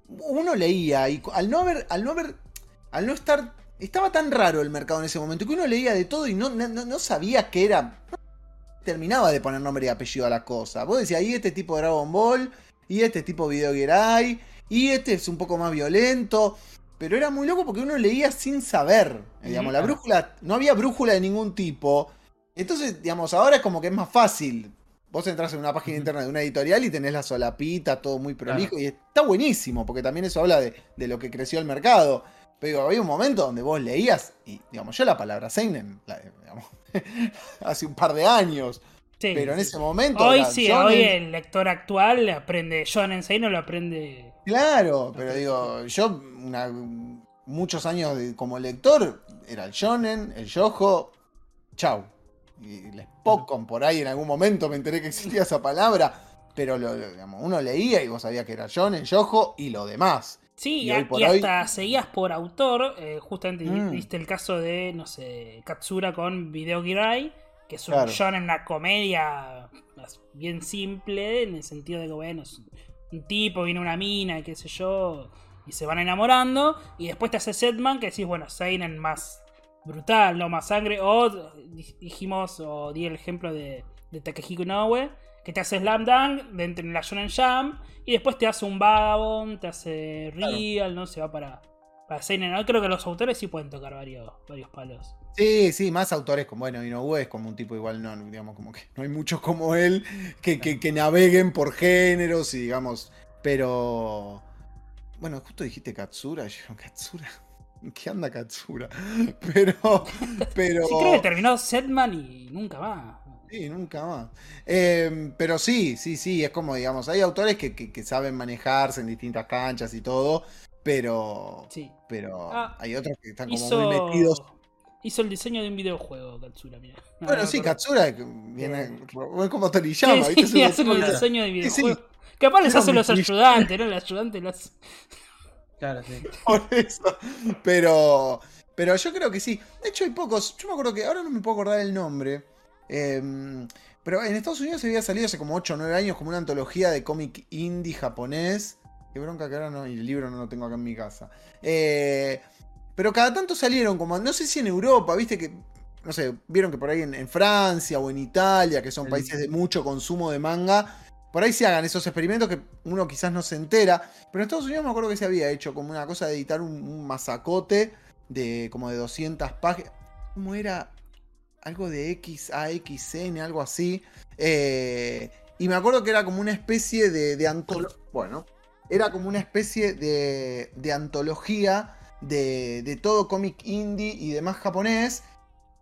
uno leía y al no haber, al no haber, al no estar, estaba tan raro el mercado en ese momento que uno leía de todo y no, no, sabía qué era. terminaba de poner nombre y apellido a la cosa. Vos decías, y este tipo de Dragon Ball, y este tipo Video Gerai, y este es un poco más violento. Pero era muy loco porque uno leía sin saber. Digamos, la brújula, no había brújula de ningún tipo. Entonces, digamos, ahora es como que es más fácil Vos entras en una página interna de una editorial y tenés la solapita, todo muy prolijo. Y está buenísimo, porque también eso habla de, lo que creció el mercado. Pero había un momento donde vos leías, y digamos, yo la palabra Seinen, *laughs* hace un par de años. Pero en ese momento. Hoy sí, hoy el lector actual le aprende. Shonen Seinen lo aprende. Claro, pero digo, yo muchos años como lector era el Shonen, el Yojo. Chau y les Pocon por ahí en algún momento me enteré que existía esa palabra, pero lo, uno leía y vos sabías que era el Yojo y lo demás. Sí, y, hasta seguías por autor, eh, justamente mm. viste el caso de, no sé, Katsura con Video Girai, que es un John en una comedia bien simple, en el sentido de que, bueno, es un tipo, viene una mina, qué sé yo, y se van enamorando. Y después te hace Setman, que decís, bueno, Seinen más brutal, no más sangre. O dijimos, o di el ejemplo de, de Takehiko Inoue, que te hace Slam Dunk dentro de la Shonen Jam. Y después te hace un Vagabond, te hace Real, ¿no? Se va para, para Seinen. ¿no? Creo que los autores sí pueden tocar varios, varios palos. Sí, sí, más autores como, bueno, Inoue es como un tipo igual, no, digamos, como que no hay muchos como él que, que, que naveguen por géneros y digamos, pero bueno, justo dijiste Katsura. Yo, Katsura. *laughs* ¿Qué anda Katsura? *laughs* Pero. pero... Sí, creo que terminó Setman y nunca más. Sí, nunca más. Em, pero sí, sí, sí, es como, digamos, hay autores que, saben manejarse en distintas canchas y todo, pero. Sí. Pero ah, hay otros que están como muy metidos. Hizo el diseño de un videojuego, Katsura, mira. Bueno, sí, Katsura viene. como Toriyama, sí, ¿viste? Sí, hace el diseño de videojuego. Capaz les hacen los ayudantes, ¿no? El ayudante los. Claro, sí. *laughs* Por eso. Pero. Pero yo creo que sí. De hecho, hay pocos. Yo me acuerdo que. Ahora no me puedo acordar el nombre. Em, pero en Estados Unidos se había salido hace como 8 o 9 años como una antología de cómic indie japonés. Qué bronca que ahora no. Y el libro no lo tengo acá en mi casa. Eh, pero cada tanto salieron como. No sé si en Europa, viste que. No sé, vieron que por ahí en, Francia o en Italia, que son países de mucho consumo de manga, por ahí se hagan esos experimentos que uno quizás no se entera. Pero en Estados Unidos me acuerdo que se había hecho como una cosa de editar un, masacote de como de 200 páginas. ¿Cómo era? Algo de X a XN, algo así. Eh, y me acuerdo que era como una especie de, de antología. Bueno, era como una especie de, de antología de, de todo cómic indie y demás japonés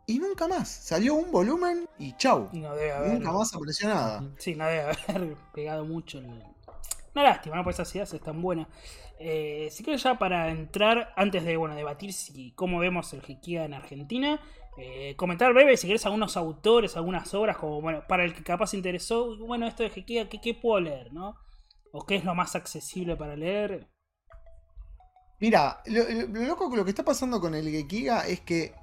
y nunca más. Salió un volumen y chau. Nunca más apareció nada. Sí, no debe *laughs* haber pegado mucho. Una lástima, ¿no? Pues esas ideas están buenas. Eh, si quieres ya para entrar, antes de bueno, debatir si cómo vemos el Jequia en Argentina, eh, comentar breve si querés algunos autores, algunas obras, como bueno, para el que capaz interesó, bueno, esto de Jequia, ¿qué, ¿qué, puedo leer, no? ¿O qué es lo más accesible para leer? Mira, lo, lo loco lo que está pasando con el Gekiga es que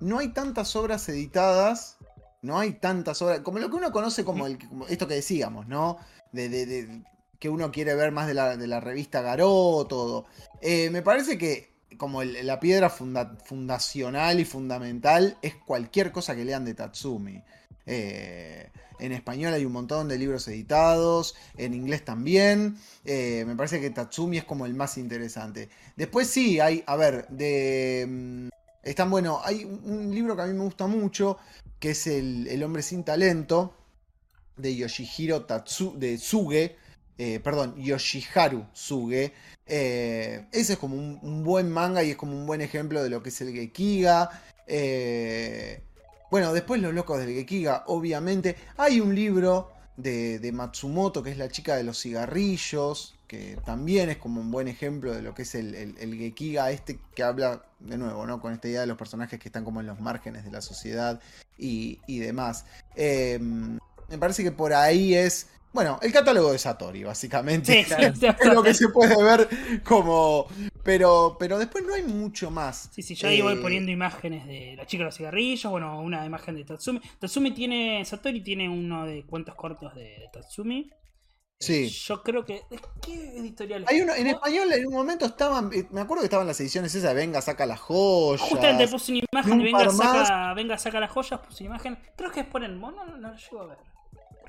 no hay tantas obras editadas, no hay tantas obras, como lo que uno conoce como, el, esto que decíamos, ¿no? De, que uno quiere ver más de la, revista Garó, todo. Eh, me parece que como la piedra fundacional y fundamental es cualquier cosa que lean de Tatsumi. Eh, en español hay un montón de libros editados, en inglés también. Eh, me parece que Tatsumi es como el más interesante. Después sí, hay, a ver, de... Mm, están bueno. Hay un libro que a mí me gusta mucho, que es El, hombre sin talento, de Yoshihiro Tatsu, de Suge. Eh, perdón, Yoshiharu Suge. Eh, ese es como un, buen manga y es como un buen ejemplo de lo que es el Gekiga. Eh, bueno, después Los Locos del Gekiga, obviamente. Hay un libro de, de, Matsumoto, que es la chica de los cigarrillos, que también es como un buen ejemplo de lo que es el, el, Gekiga este que habla, de nuevo, ¿no? Con esta idea de los personajes que están como en los márgenes de la sociedad y, demás. Em, me parece que por ahí es bueno, el catálogo de Satori, básicamente. *laughs* es lo que se puede ver como. Pero, pero después no hay mucho más. Sí, sí, yo ahí voy eh, poniendo imágenes de la chica de los cigarrillos, bueno, una imagen de Tatsumi. Tatsumi tiene. Satori tiene uno de cuentos cortos de Tatsumi. Sí. Yo creo que. ¿Qué editorial Hay uno, en español en un momento estaban. Eh, me acuerdo que estaban las ediciones esas Venga, saca las joyas. Justamente puse una imagen de Venga, saca, Venga, saca las joyas, puse una imagen. Creo que es por el mono, no, no lo llego a ver.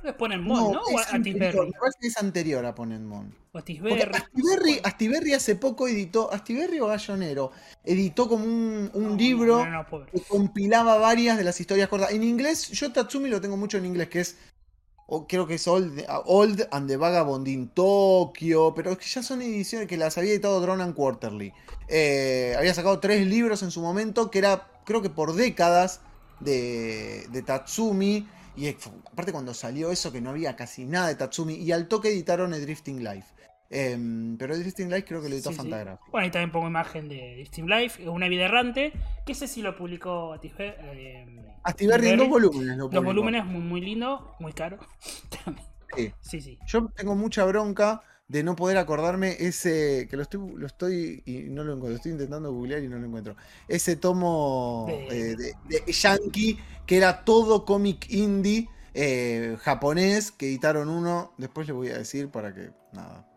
Creo que es Ponenmon, ¿no? ¿no? O Astiberri. Me parece que es anterior a Ponenmon. O Astiberri. Astiberri, Astiberri hace poco editó. Astiberri o Gallonero. Editó como un, un libro que compilaba varias de las historias cortas. En inglés, yo Tatsumi lo tengo mucho en inglés, que es o creo que es Old, Old, and the Vagabond in Tokyo, pero es que ya son ediciones que las había editado Drone and Quarterly. Eh, había sacado tres libros en su momento, que era, creo que por décadas, de, de Tatsumi. Y aparte cuando salió eso, que no había casi nada de Tatsumi, y al toque editaron el Drifting Life. Em, pero Drifting Life creo que lo editó sí. Bueno, ahí también pongo imagen de Drifting Life, una vida errante, que sé si lo publicó eh, Astiberri en dos volúmenes. Dos volúmenes, muy, muy lindo, muy caro. *laughs* sí. sí, sí. Yo tengo mucha bronca de no poder acordarme ese. que lo estoy, lo estoy y no lo encuentro. Estoy intentando googlear y no lo encuentro. Ese tomo de, eh, Yankee, que era todo cómic indie eh, japonés, que editaron uno. Después le voy a decir para que. Nada.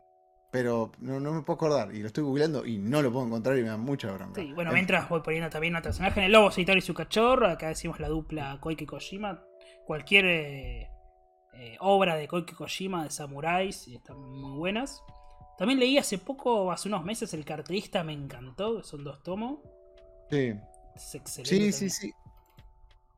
pero no, me puedo acordar. Y lo estoy googleando y no lo puedo encontrar y me da mucha bronca. Sí, bueno, mientras voy poniendo también otros personajes. El Lobo Solitario y su cachorro. Acá decimos la dupla Koike Kojima. Cualquier eh, eh, obra de Koike Kojima de samuráis están muy buenas. También leí hace poco, hace unos meses, El cartelista me encantó. Son dos tomos. Sí. Es excelente. Sí, sí, sí.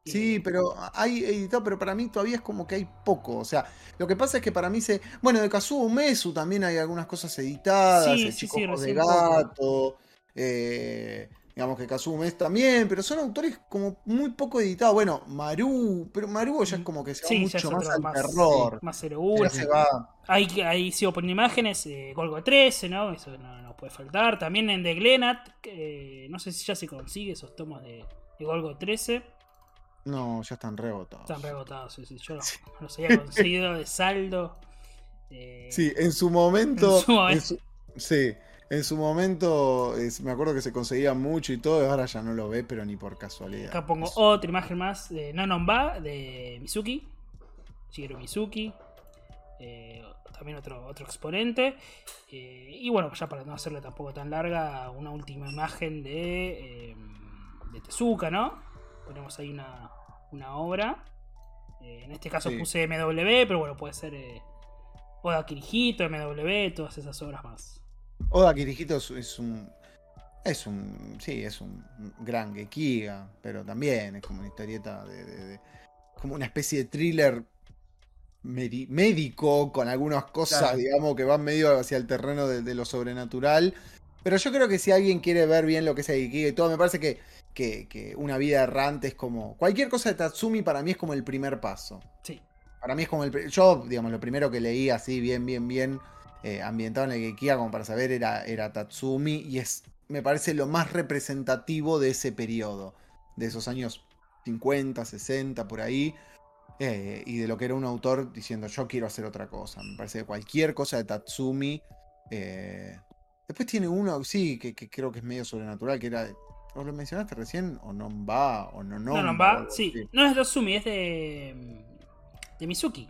Sí, pero hay editado, pero para mí todavía es como que hay poco. O sea, lo que pasa es que para mí se. Bueno, de Kazuo Mesu también hay algunas cosas editadas. Sí, el sí, Chico de Gato. Eh, digamos que Kazuo Mesu también, pero son autores como muy poco editados. Bueno, Maru, pero Maru ya es como que se va mucho más al terror. más 01. Se va. Ahí, ahí sigo poniendo imágenes, eh, Golgo 13, ¿no? Eso no, puede faltar. También en The Glenat, no sé si ya se consigue esos tomos de, de Golgo 13. No, ya están rebotados. Están rebotados, sí, sí. Yo los, había conseguido de saldo. *laughs* Eh, sí, en su momento. sí, en su momento me acuerdo que se conseguía mucho y todo, ahora ya no lo ve, pero ni por casualidad. Acá pongo otra imagen más de Nanonba, de Mizuki. Shigeru Mizuki. Eh, también otro, otro exponente. Eh, y bueno, ya para no hacerle tampoco tan larga, una última imagen de, de Tezuka, ¿no? ponemos ahí una, obra. Eh, en este caso puse MW, pero bueno, puede ser eh, Oda Kirijito, MW, todas esas obras más. Oda Kirijito es, un. Es un. Sí, es un gran Gekiga, pero también es como una historieta de. como una especie de thriller médico con algunas cosas, digamos, que van medio hacia el terreno de, de, lo sobrenatural. Pero yo creo que si alguien quiere ver bien lo que es el Gekiga y todo, me parece que que, una vida errante es como. Cualquier cosa de Tatsumi para mí es como el primer paso. Sí. Para mí es como el. Yo, digamos, lo primero que leí así, bien, bien, bien, eh, ambientado en el Gekiga, como para saber, era, era Tatsumi. Y es, me parece, lo más representativo de ese periodo. De esos años 50, 60, por ahí. Eh, y de lo que era un autor diciendo, yo quiero hacer otra cosa. Me parece que cualquier cosa de Tatsumi. Eh, después tiene uno, sí, que, que, creo que es medio sobrenatural, que era ¿O lo mencionaste recién? ¿O no va? ¿O no no? No, va, sí. No es de Tatsumi, es de. de Mizuki.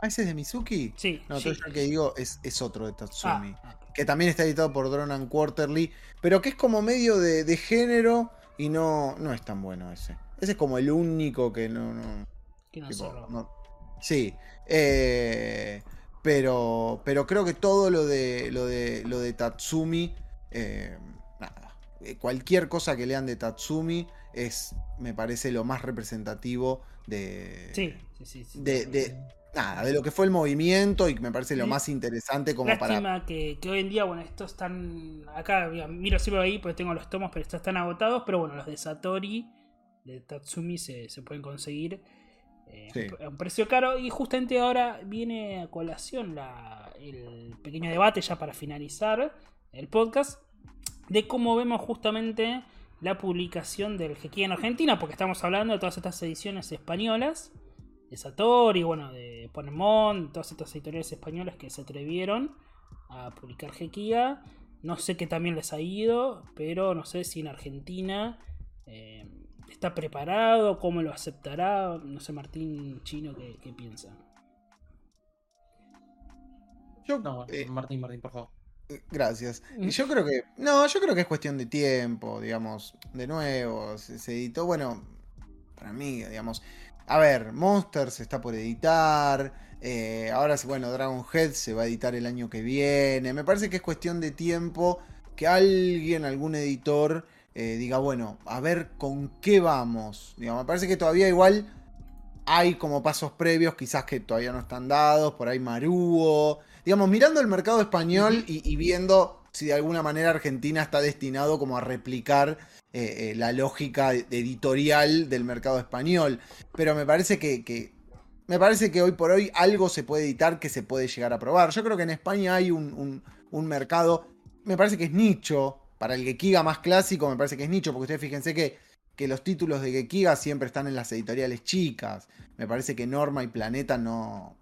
Ah, ese es de Mizuki. Sí. No, yo el que digo es, es otro de Tatsumi. Ah, ah, que también está editado por Drone and Quarterly. Pero que es como medio de, género. Y no, no es tan bueno ese. Ese es como el único que no. no que no, Sí. Eh, pero. Pero creo que todo lo de. lo de. lo de Tatsumi. Eh, eh, cualquier cosa que lean de Tatsumi es, me parece, lo más representativo de. Sí, sí, sí. de, nada, de lo que fue el movimiento y me parece lo más interesante como Lástima que, que hoy en día, bueno, estos están. Acá, miro siempre ahí porque tengo los tomos, pero estos están agotados. Pero bueno, los de Satori, de Tatsumi, se, pueden conseguir. Eh, a un precio caro y justamente ahora viene a colación la, el pequeño debate ya para finalizar el podcast de cómo vemos justamente la publicación del Jequí en Argentina, porque estamos hablando de todas estas ediciones españolas, de Satori, bueno, de Ponemon, todas estas editoriales españolas que se atrevieron a publicar Jequía. No sé qué también les ha ido, pero no sé si en Argentina eh, está preparado, cómo lo aceptará. No sé, Martín Chino, ¿qué, piensa? Yo, no, eh, Martín, Martín, por favor. Gracias. Y mm. yo creo que. No, yo creo que es cuestión de tiempo, digamos. De nuevo, se, editó. Bueno, para mí, digamos. A ver, Monsters está por editar. Eh, ahora, bueno, Dragon Head se va a editar el año que viene. Me parece que es cuestión de tiempo que alguien, algún editor, eh, diga, bueno, a ver con qué vamos. Digamos, me parece que todavía igual hay como pasos previos, quizás que todavía no están dados. Por ahí Maruo digamos, mirando el mercado español y, viendo si de alguna manera Argentina está destinado como a replicar eh, eh, la lógica editorial del mercado español. Pero me parece que, me parece que hoy por hoy algo se puede editar que se puede llegar a probar. Yo creo que en España hay un, mercado, me parece que es nicho. Para el Gekiga más clásico, me parece que es nicho, porque ustedes fíjense que, que los títulos de Gekiga siempre están en las editoriales chicas. Me parece que Norma y Planeta no,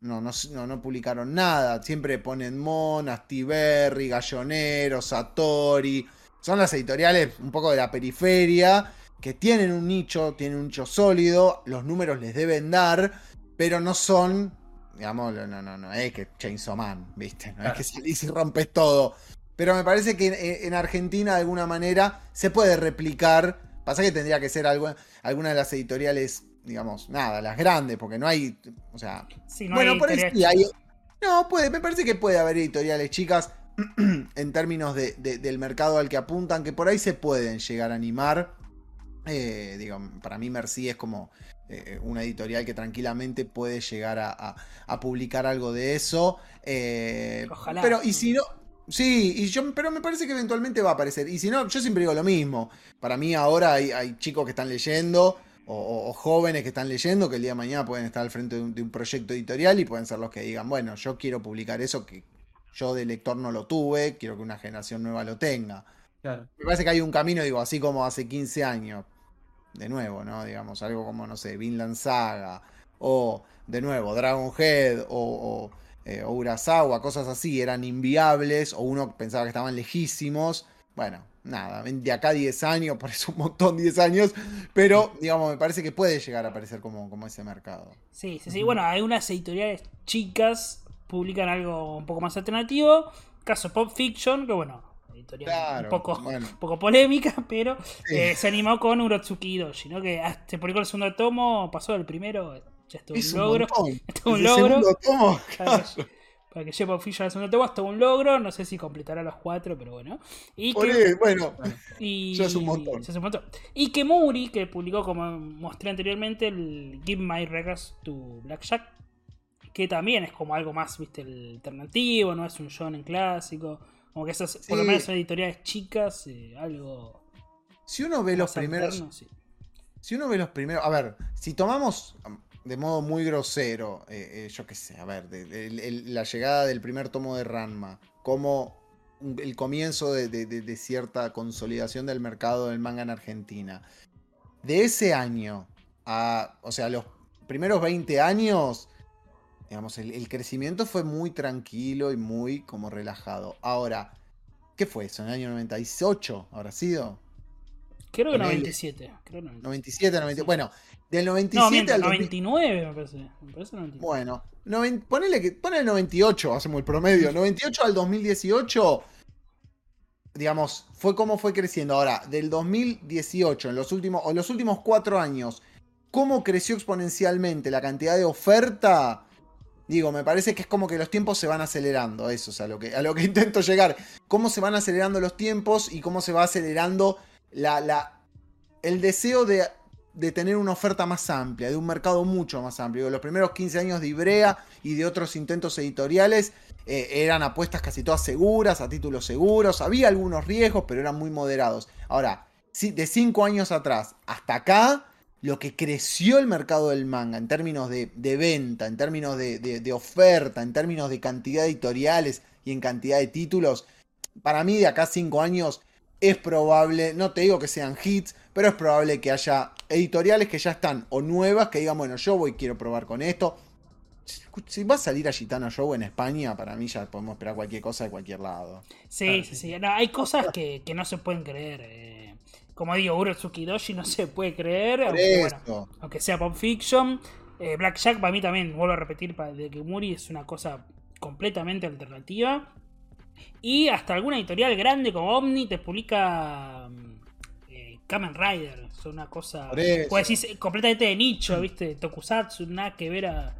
no, no, no, publicaron nada. Siempre ponen Mon, Astiberri, Gallonero, Satori. Son las editoriales un poco de la periferia que tienen un nicho, tienen un nicho sólido, los números les deben dar, pero no son digamos, no, no, no, es que Chainsaw Man, ¿viste? No es que salís y rompes todo. Pero me parece que en, Argentina, de alguna manera, se puede replicar. Pasa que tendría que ser algo, alguna de las editoriales, digamos, nada, las grandes, porque no hay. O sea. bueno, por eso sí hay. No, puede, me parece que puede haber editoriales chicas *clears throat* en términos de, del mercado al que apuntan, que por ahí se pueden llegar a animar. Eh, digo, para mí Merci es como eh, una editorial que tranquilamente puede llegar a, publicar algo de eso. Eh, Ojalá. Pero, y si no. Sí, y yo, pero me parece que eventualmente va a aparecer. Y si no, yo siempre digo lo mismo. Para mí ahora hay, chicos que están leyendo. O, jóvenes que están leyendo que el día de mañana pueden estar al frente de un, de un, proyecto editorial y pueden ser los que digan, bueno, yo quiero publicar eso que yo de lector no lo tuve, quiero que una generación nueva lo tenga. Me parece que hay un camino, digo, así como hace 15 años, de nuevo, ¿no? Digamos, algo como, no sé, Vinland Saga, o de nuevo, Dragonhead, o, o, eh, Urasawa, cosas así, eran inviables, o uno pensaba que estaban lejísimos. Bueno, nada, de acá 10 años, por eso un montón 10 años, pero digamos, me parece que puede llegar a aparecer como, como ese mercado. Sí, sí, sí, bueno, hay unas editoriales chicas, publican algo un poco más alternativo, caso Pop Fiction, que bueno, un poco, *laughs* poco polémica, pero eh, se animó con Urotsuki Hidoshi, ¿no? Que se publicó el segundo tomo, pasó el primero, ya estuvo un logro. *laughs* Estuvo un logro. Tomo, para, que, que lleve oficial el segundo tomo, estuvo un logro, no sé si completará los cuatro, pero bueno. Y que, bueno, y, ya es un montón. Ya es un montón. Y que Muri, que publicó, como mostré anteriormente, el Give My Regards to Blackjack, que también es como algo más, viste, alternativo, no es un shonen clásico. Como que esas, por lo menos son editoriales chicas, eh, algo. Si uno ve los primeros. Si uno ve los primeros. A ver, si tomamos de modo muy grosero, eh, eh, yo qué sé, a ver, la llegada del primer tomo de Ranma, como el comienzo de, cierta consolidación del mercado del manga en Argentina. De ese año a, o sea, los primeros 20 años, Digamos, el, crecimiento fue muy tranquilo y muy como relajado. Ahora, ¿qué fue eso? ¿En el año 98 habrá sido? Creo que 97. Creo 97, 97. Bueno, del 97 al 99 me parece. Me parece 99. Bueno, ponele, que, ponele el 98, hacemos el promedio. 98 al 2018, digamos, fue como fue creciendo. Ahora, del 2018, en los últimos, o los últimos cuatro años, ¿cómo creció exponencialmente la cantidad de oferta? Digo, me parece que es como que los tiempos se van acelerando, eso es a lo que, a lo que *laughs* intento llegar. Cómo se van acelerando los tiempos y cómo se va acelerando la, la, el deseo de, de tener una oferta más amplia, de un mercado mucho más amplio. los primeros 15 años de Ibrea y de otros intentos editoriales eh, eran apuestas casi todas seguras, a títulos seguros. Había algunos riesgos, pero eran muy moderados. Ahora, de 5 años atrás hasta acá, lo que creció el mercado del manga en términos de, venta, en términos de, oferta, en términos de cantidad de editoriales y en cantidad de títulos, para mí de acá cinco años es probable, no te digo que sean hits, pero es probable que haya editoriales que ya están o nuevas que digan, bueno, yo voy, quiero probar con esto. Si va a salir a Gitano Show en España, para mí ya podemos esperar cualquier cosa de cualquier lado. Sí, sí, sí. hay cosas que, no se pueden creer. Eh como digo, Urotsuki Doji no se puede creer, aunque, sea Pop Fiction. Eh, Black Jack para mí también, vuelvo a repetir, de que Muri es una cosa completamente alternativa. Y hasta alguna editorial grande como Omni te publica mm, eh, Kamen Rider. Es una cosa, puedes decir, completamente de nicho, ¿viste? Tokusatsu, nada que ver a...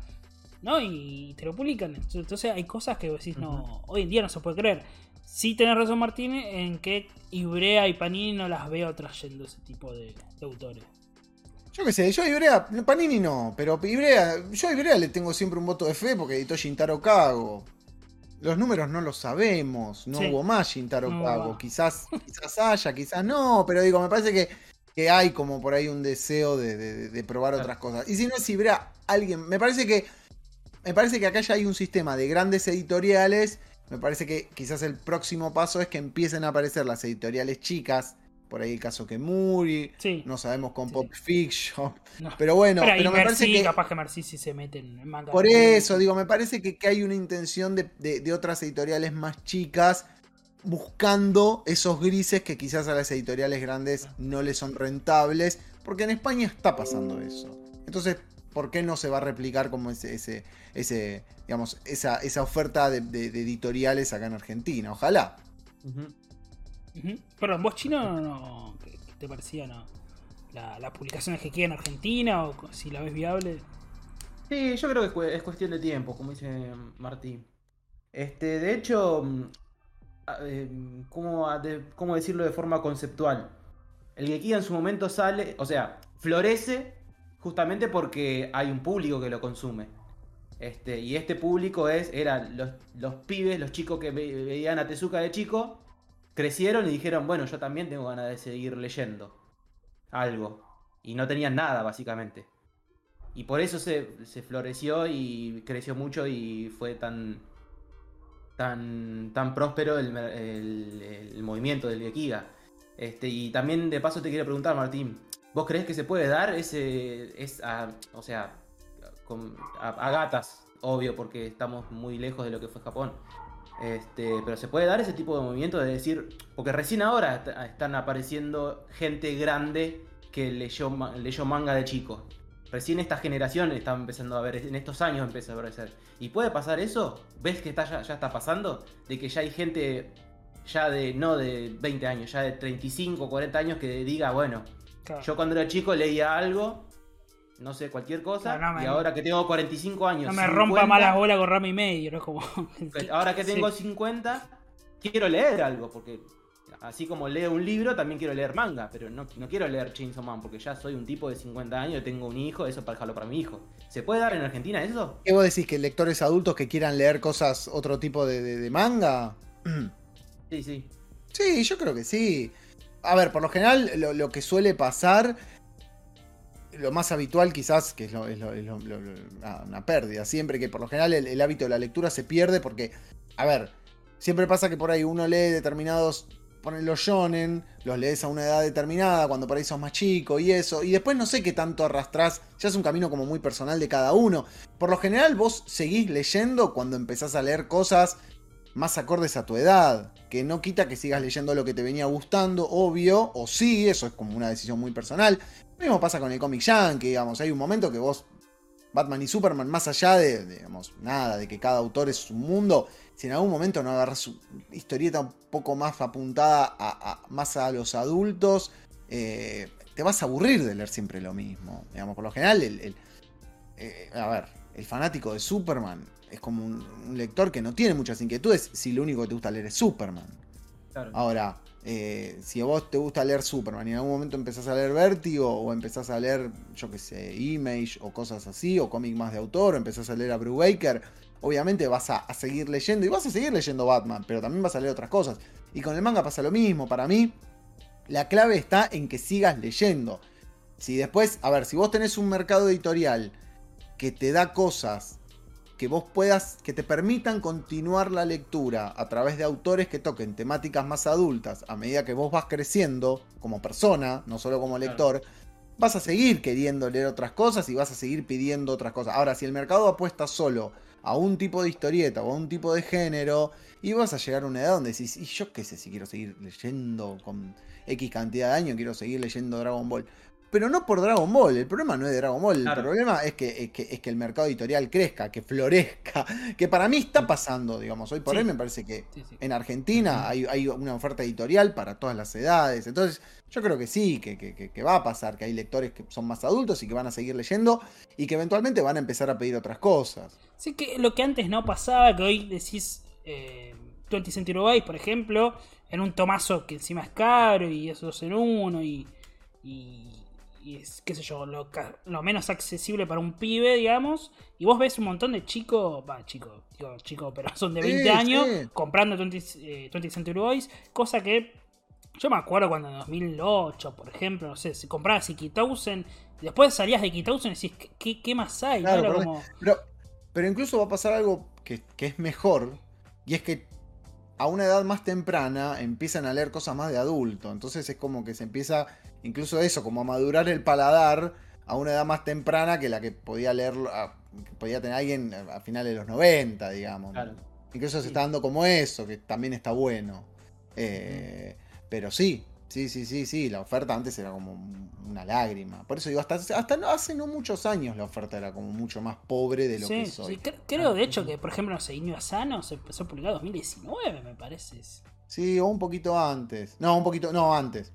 ¿No? Y te lo publican. Entonces hay cosas que decís, no, hoy en día no se puede creer. Sí tenés razón Martín en que Ibrea y Panini no las veo trayendo ese tipo de, autores. Yo qué sé, yo a Ibrea, Panini no, pero Ibrea, yo a Ibrea le tengo siempre un voto de fe porque editó Shintaro Kago. Los números no los sabemos, no hubo más Shintaro Kago. Quizás, quizás haya, quizás no, pero digo, me parece que, que hay como por ahí un deseo de, probar otras cosas. Y si no es Ibrea, alguien, me parece que me parece que acá ya hay un sistema de grandes editoriales me parece que quizás el próximo paso es que empiecen a aparecer las editoriales chicas. Por ahí el caso que Muri, no sabemos con Pop Fiction. *laughs* Pero bueno, pero, me parece que. capaz que se meten en Por eso, digo, me parece que, hay una intención de, otras editoriales más chicas buscando esos grises que quizás a las editoriales grandes no les son rentables. Porque en España está pasando eso. Entonces, ¿por qué no se va a replicar como ese, ese, ese digamos, esa, esa oferta de, editoriales acá en Argentina? Ojalá. Perdón, ¿vos chino no, ¿qué, te parecía no? La, la publicación de Gekia en Argentina o si la ves viable? Sí, yo creo que es cuestión de tiempo, como dice Martín. Este, de hecho, mm, eh, ¿cómo, ¿cómo decirlo de forma conceptual? El Gekiga en su momento sale, o sea, florece justamente porque hay un público que lo consume. Este, y este público es, eran los, los pibes, los chicos que veían a Tezuka de chico, crecieron y dijeron, bueno, yo también tengo ganas de seguir leyendo algo. Y no tenían nada, básicamente. Y por eso se, floreció y creció mucho y fue tan tan, tan próspero el, movimiento del Gekiga. Este, y también de paso te quiero preguntar, Martín, ¿vos crees que se puede dar ese, o sea, a, gatas, obvio, porque estamos muy lejos de lo que fue Japón? Este, pero se puede dar ese tipo de movimiento de decir, porque recién ahora están apareciendo gente grande que leyó, leyó manga de chico. Recién esta generación está empezando a ver, en estos años empieza a aparecer. ¿Y puede pasar eso? ¿Ves que está, ya, está pasando? De que ya hay gente ya de, no de 20 años, ya de 35, 40 años que diga, bueno, yo cuando era chico leía algo, no sé, cualquier cosa, y ahora que tengo 45 años... No me rompa malas bolas con rama y medio, ¿no? Como... *laughs* ahora que tengo 50, quiero leer algo, porque así como leo un libro, también quiero leer manga, pero no, quiero leer Chainsaw Man porque ya soy un tipo de 50 años, tengo un hijo, eso para dejarlo para mi hijo. ¿Se puede dar en Argentina eso? ¿Qué vos decís? ¿Que lectores adultos que quieran leer cosas, otro tipo de, manga? Sí, sí. Sí, yo creo que sí. A ver, por lo general, lo, que suele pasar, lo más habitual quizás, que es, una pérdida, siempre que por lo general el hábito de la lectura se pierde porque, a ver, siempre pasa que por ahí uno lee determinados ponen los shonen, los lees a una edad determinada, cuando por ahí sos más chico y eso, y después no sé qué tanto arrastrás, ya es un camino como muy personal de cada uno. Por lo general vos seguís leyendo cuando empezás a leer cosas más acordes a tu edad, que no quita que sigas leyendo lo que te venía gustando, obvio, o sí, eso es como una decisión muy personal. Lo mismo pasa con el cómic yankee, digamos, hay un momento que vos, Batman y Superman, más allá de, digamos, nada, de que cada autor es un mundo, si en algún momento no agarras su historieta un poco más apuntada a, más a los adultos, eh, te vas a aburrir de leer siempre lo mismo. Digamos, por lo general, el, eh, a ver, el fanático de Superman es como un, lector que no tiene muchas inquietudes si lo único que te gusta leer es Superman. Ahora, eh, si a vos te gusta leer Superman y en algún momento empezás a leer Vertigo o empezás a leer, yo qué sé, Image o cosas así, o cómic más de autor, o empezás a leer a Brubaker, obviamente vas a, seguir leyendo y vas a seguir leyendo Batman, pero también vas a leer otras cosas. Y con el manga pasa lo mismo, para mí la clave está en que sigas leyendo. Si después, a ver, si vos tenés un mercado editorial que te da cosas que vos puedas, que te permitan continuar la lectura a través de autores que toquen temáticas más adultas a medida que vos vas creciendo como persona, no solo como lector, vas a seguir queriendo leer otras cosas y vas a seguir pidiendo otras cosas. Ahora, si el mercado apuesta solo a un tipo de historieta o a un tipo de género, y vas a llegar a una edad donde decís, y yo qué sé si quiero seguir leyendo con X cantidad de años, quiero seguir leyendo Dragon Ball. Pero no por Dragon Ball, el problema no es de Dragon Ball, el problema es que, es que, es, que, el mercado editorial crezca, que florezca, *laughs* que para mí está pasando, digamos, hoy por hoy me parece que en Argentina hay, hay, una oferta editorial para todas las edades, entonces yo creo que sí, que, que, va a pasar, que hay lectores que son más adultos y que van a seguir leyendo y que eventualmente van a empezar a pedir otras cosas. Sí, que lo que antes no pasaba, que hoy decís eh, 20 Century por ejemplo, en un tomazo que encima es caro y es dos en uno y, y, es, qué sé yo, lo, menos accesible para un pibe, digamos. Y vos ves un montón de chicos, va, chicos, digo chicos, pero son de 20 años, comprando 20, eh, Century Boys, cosa que yo me acuerdo cuando en 2008, por ejemplo, no sé, si comprabas Ikitausen, después salías de Ikitausen y decís, ¿qué, qué más hay? pero, pero, incluso va a pasar algo que, es mejor, y es que a una edad más temprana empiezan a leer cosas más de adulto. Entonces es como que se empieza, incluso eso, como a madurar el paladar a una edad más temprana que la que podía leer, podía tener alguien a finales de los 90, digamos. Incluso se está dando como eso, que también está bueno. Eh, pero sí, Sí, sí, sí, sí. La oferta antes era como una lágrima. Por eso digo, hasta, hasta no, hace no muchos años la oferta era como mucho más pobre de lo que soy. Sí, creo de hecho que, por ejemplo, no sé, Inio Sano se empezó a publicar en 2019, me parece. Sí, o un poquito antes. No, un poquito, no, antes.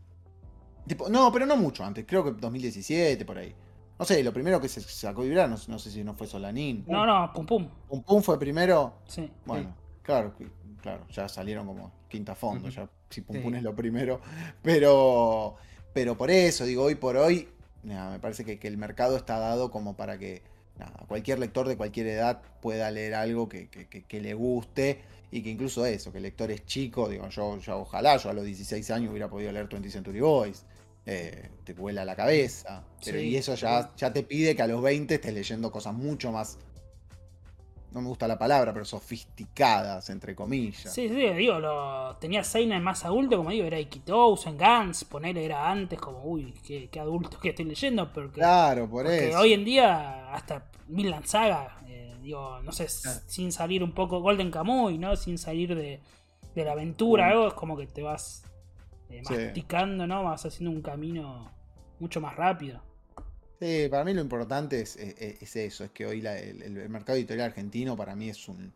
Tipo, no, pero no mucho antes. Creo que 2017, por ahí. No sé, lo primero que se sacó vibrar, no, no sé si no fue Solanín. No, no, Pum Pum. Pum Pum fue primero. Sí. Bueno, claro, claro, ya salieron como quinta fondo, ya si Pum Pum es lo primero. Pero, pero por eso, digo, hoy por hoy, me parece que, el mercado está dado como para que cualquier lector de cualquier edad pueda leer algo que, le guste y que incluso eso, que el lector es chico, digo, yo, yo ojalá, yo a los 16 años hubiera podido leer 20 Century Boys. Eh, te vuela la cabeza. Pero, y eso ya, ya te pide que a los 20 estés leyendo cosas mucho más. No me gusta la palabra, pero sofisticadas, entre comillas. Sí, sí, digo, lo, tenía Seinen más adulto, como digo, era en Gans, ponerle era antes, como, uy, qué, adulto que estoy leyendo, porque, claro, por eso. hoy en día, hasta Milan Saga, eh, digo, no sé, sin salir un poco Golden Kamuy, ¿no? Sin salir de, de la aventura, algo, es como que te vas eh, masticando, ¿no? Vas haciendo un camino mucho más rápido. Sí, para mí lo importante es, eso, es que hoy el, mercado editorial argentino para mí es un...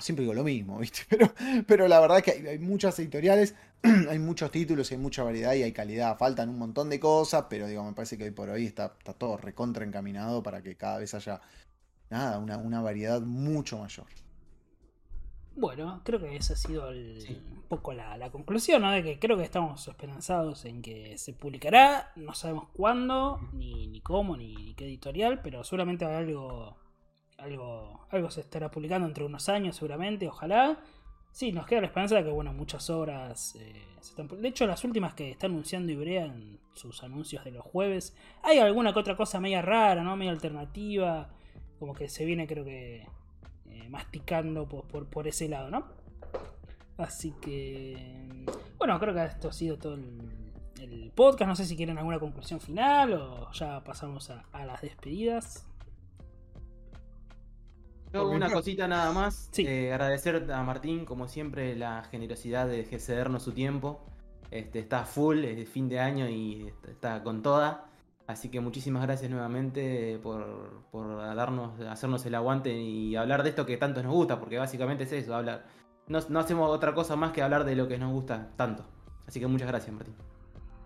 siempre digo lo mismo, *laughs* ¿viste? Pero, pero la verdad es que hay, muchas editoriales, *clears throat* hay muchos títulos, hay mucha variedad y hay calidad. Faltan un montón de cosas, pero digo, me parece que hoy por hoy está, está todo recontra encaminado para que cada vez haya nada, una, una variedad mucho mayor. Bueno, creo que esa ha sido un poco la, conclusión, ¿no? De que creo que estamos esperanzados en que se publicará. No sabemos cuándo, ni, ni cómo, ni, qué editorial, pero seguramente algo, algo, algo se estará publicando entre unos años, seguramente, ojalá. Sí, nos queda la esperanza de que, bueno, muchas obras eh, se están... De hecho, las últimas que está anunciando Ibrea en sus anuncios de los jueves, hay alguna que otra cosa media rara, ¿no? Media alternativa, como que se viene, creo que masticando por, por, ese lado, ¿no? Así que, bueno, creo que esto ha sido todo el, podcast. No sé si quieren alguna conclusión final o ya pasamos a, las despedidas. Yo una cosita nada más. Eh, agradecer a Martín, como siempre, la generosidad de cedernos su tiempo. Este, está full, es fin de año y está con toda. Así que muchísimas gracias nuevamente por, darnos, hacernos el aguante y hablar de esto que tanto nos gusta, porque básicamente es eso, hablar. No, hacemos otra cosa más que hablar de lo que nos gusta tanto. Así que muchas gracias, Martín.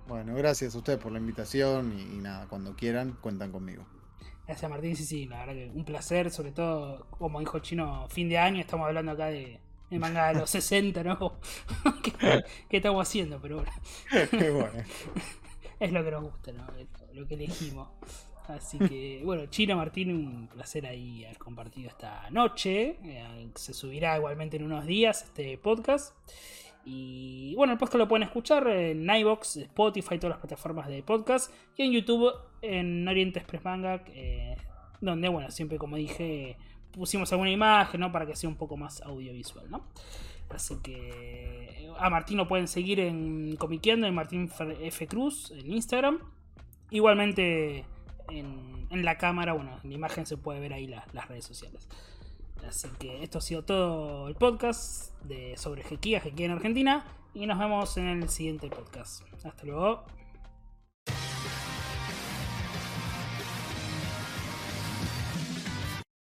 Bueno, gracias a ustedes por la invitación y, nada, cuando quieran, cuentan conmigo. Gracias, Martín. Sí, sí, la verdad que un placer, sobre todo, como dijo Chino, fin de año, estamos hablando acá de, manga de los *laughs* 60, ¿no? *laughs* ¿Qué, estamos haciendo? Pero bueno. *laughs* bueno. Es lo que nos gusta, ¿no? lo que elegimos. Así que, bueno, China Martín, un placer ahí haber compartido esta noche. Eh, se subirá igualmente en unos días este podcast. Y bueno, el podcast lo pueden escuchar en iBox, Spotify, todas las plataformas de podcast. Y en YouTube, en Oriente Express Manga, donde, bueno, siempre como dije, pusimos alguna imagen, ¿no? Para que sea un poco más audiovisual, ¿no? Así que a Martín lo pueden seguir en Comiqueando, en Martín F. Cruz, en Instagram. Igualmente en, la cámara, bueno, en la imagen se puede ver ahí las redes sociales. Así que esto ha sido todo el podcast de sobre Jequía, Jequía en Argentina. Y nos vemos en el siguiente podcast. Hasta luego.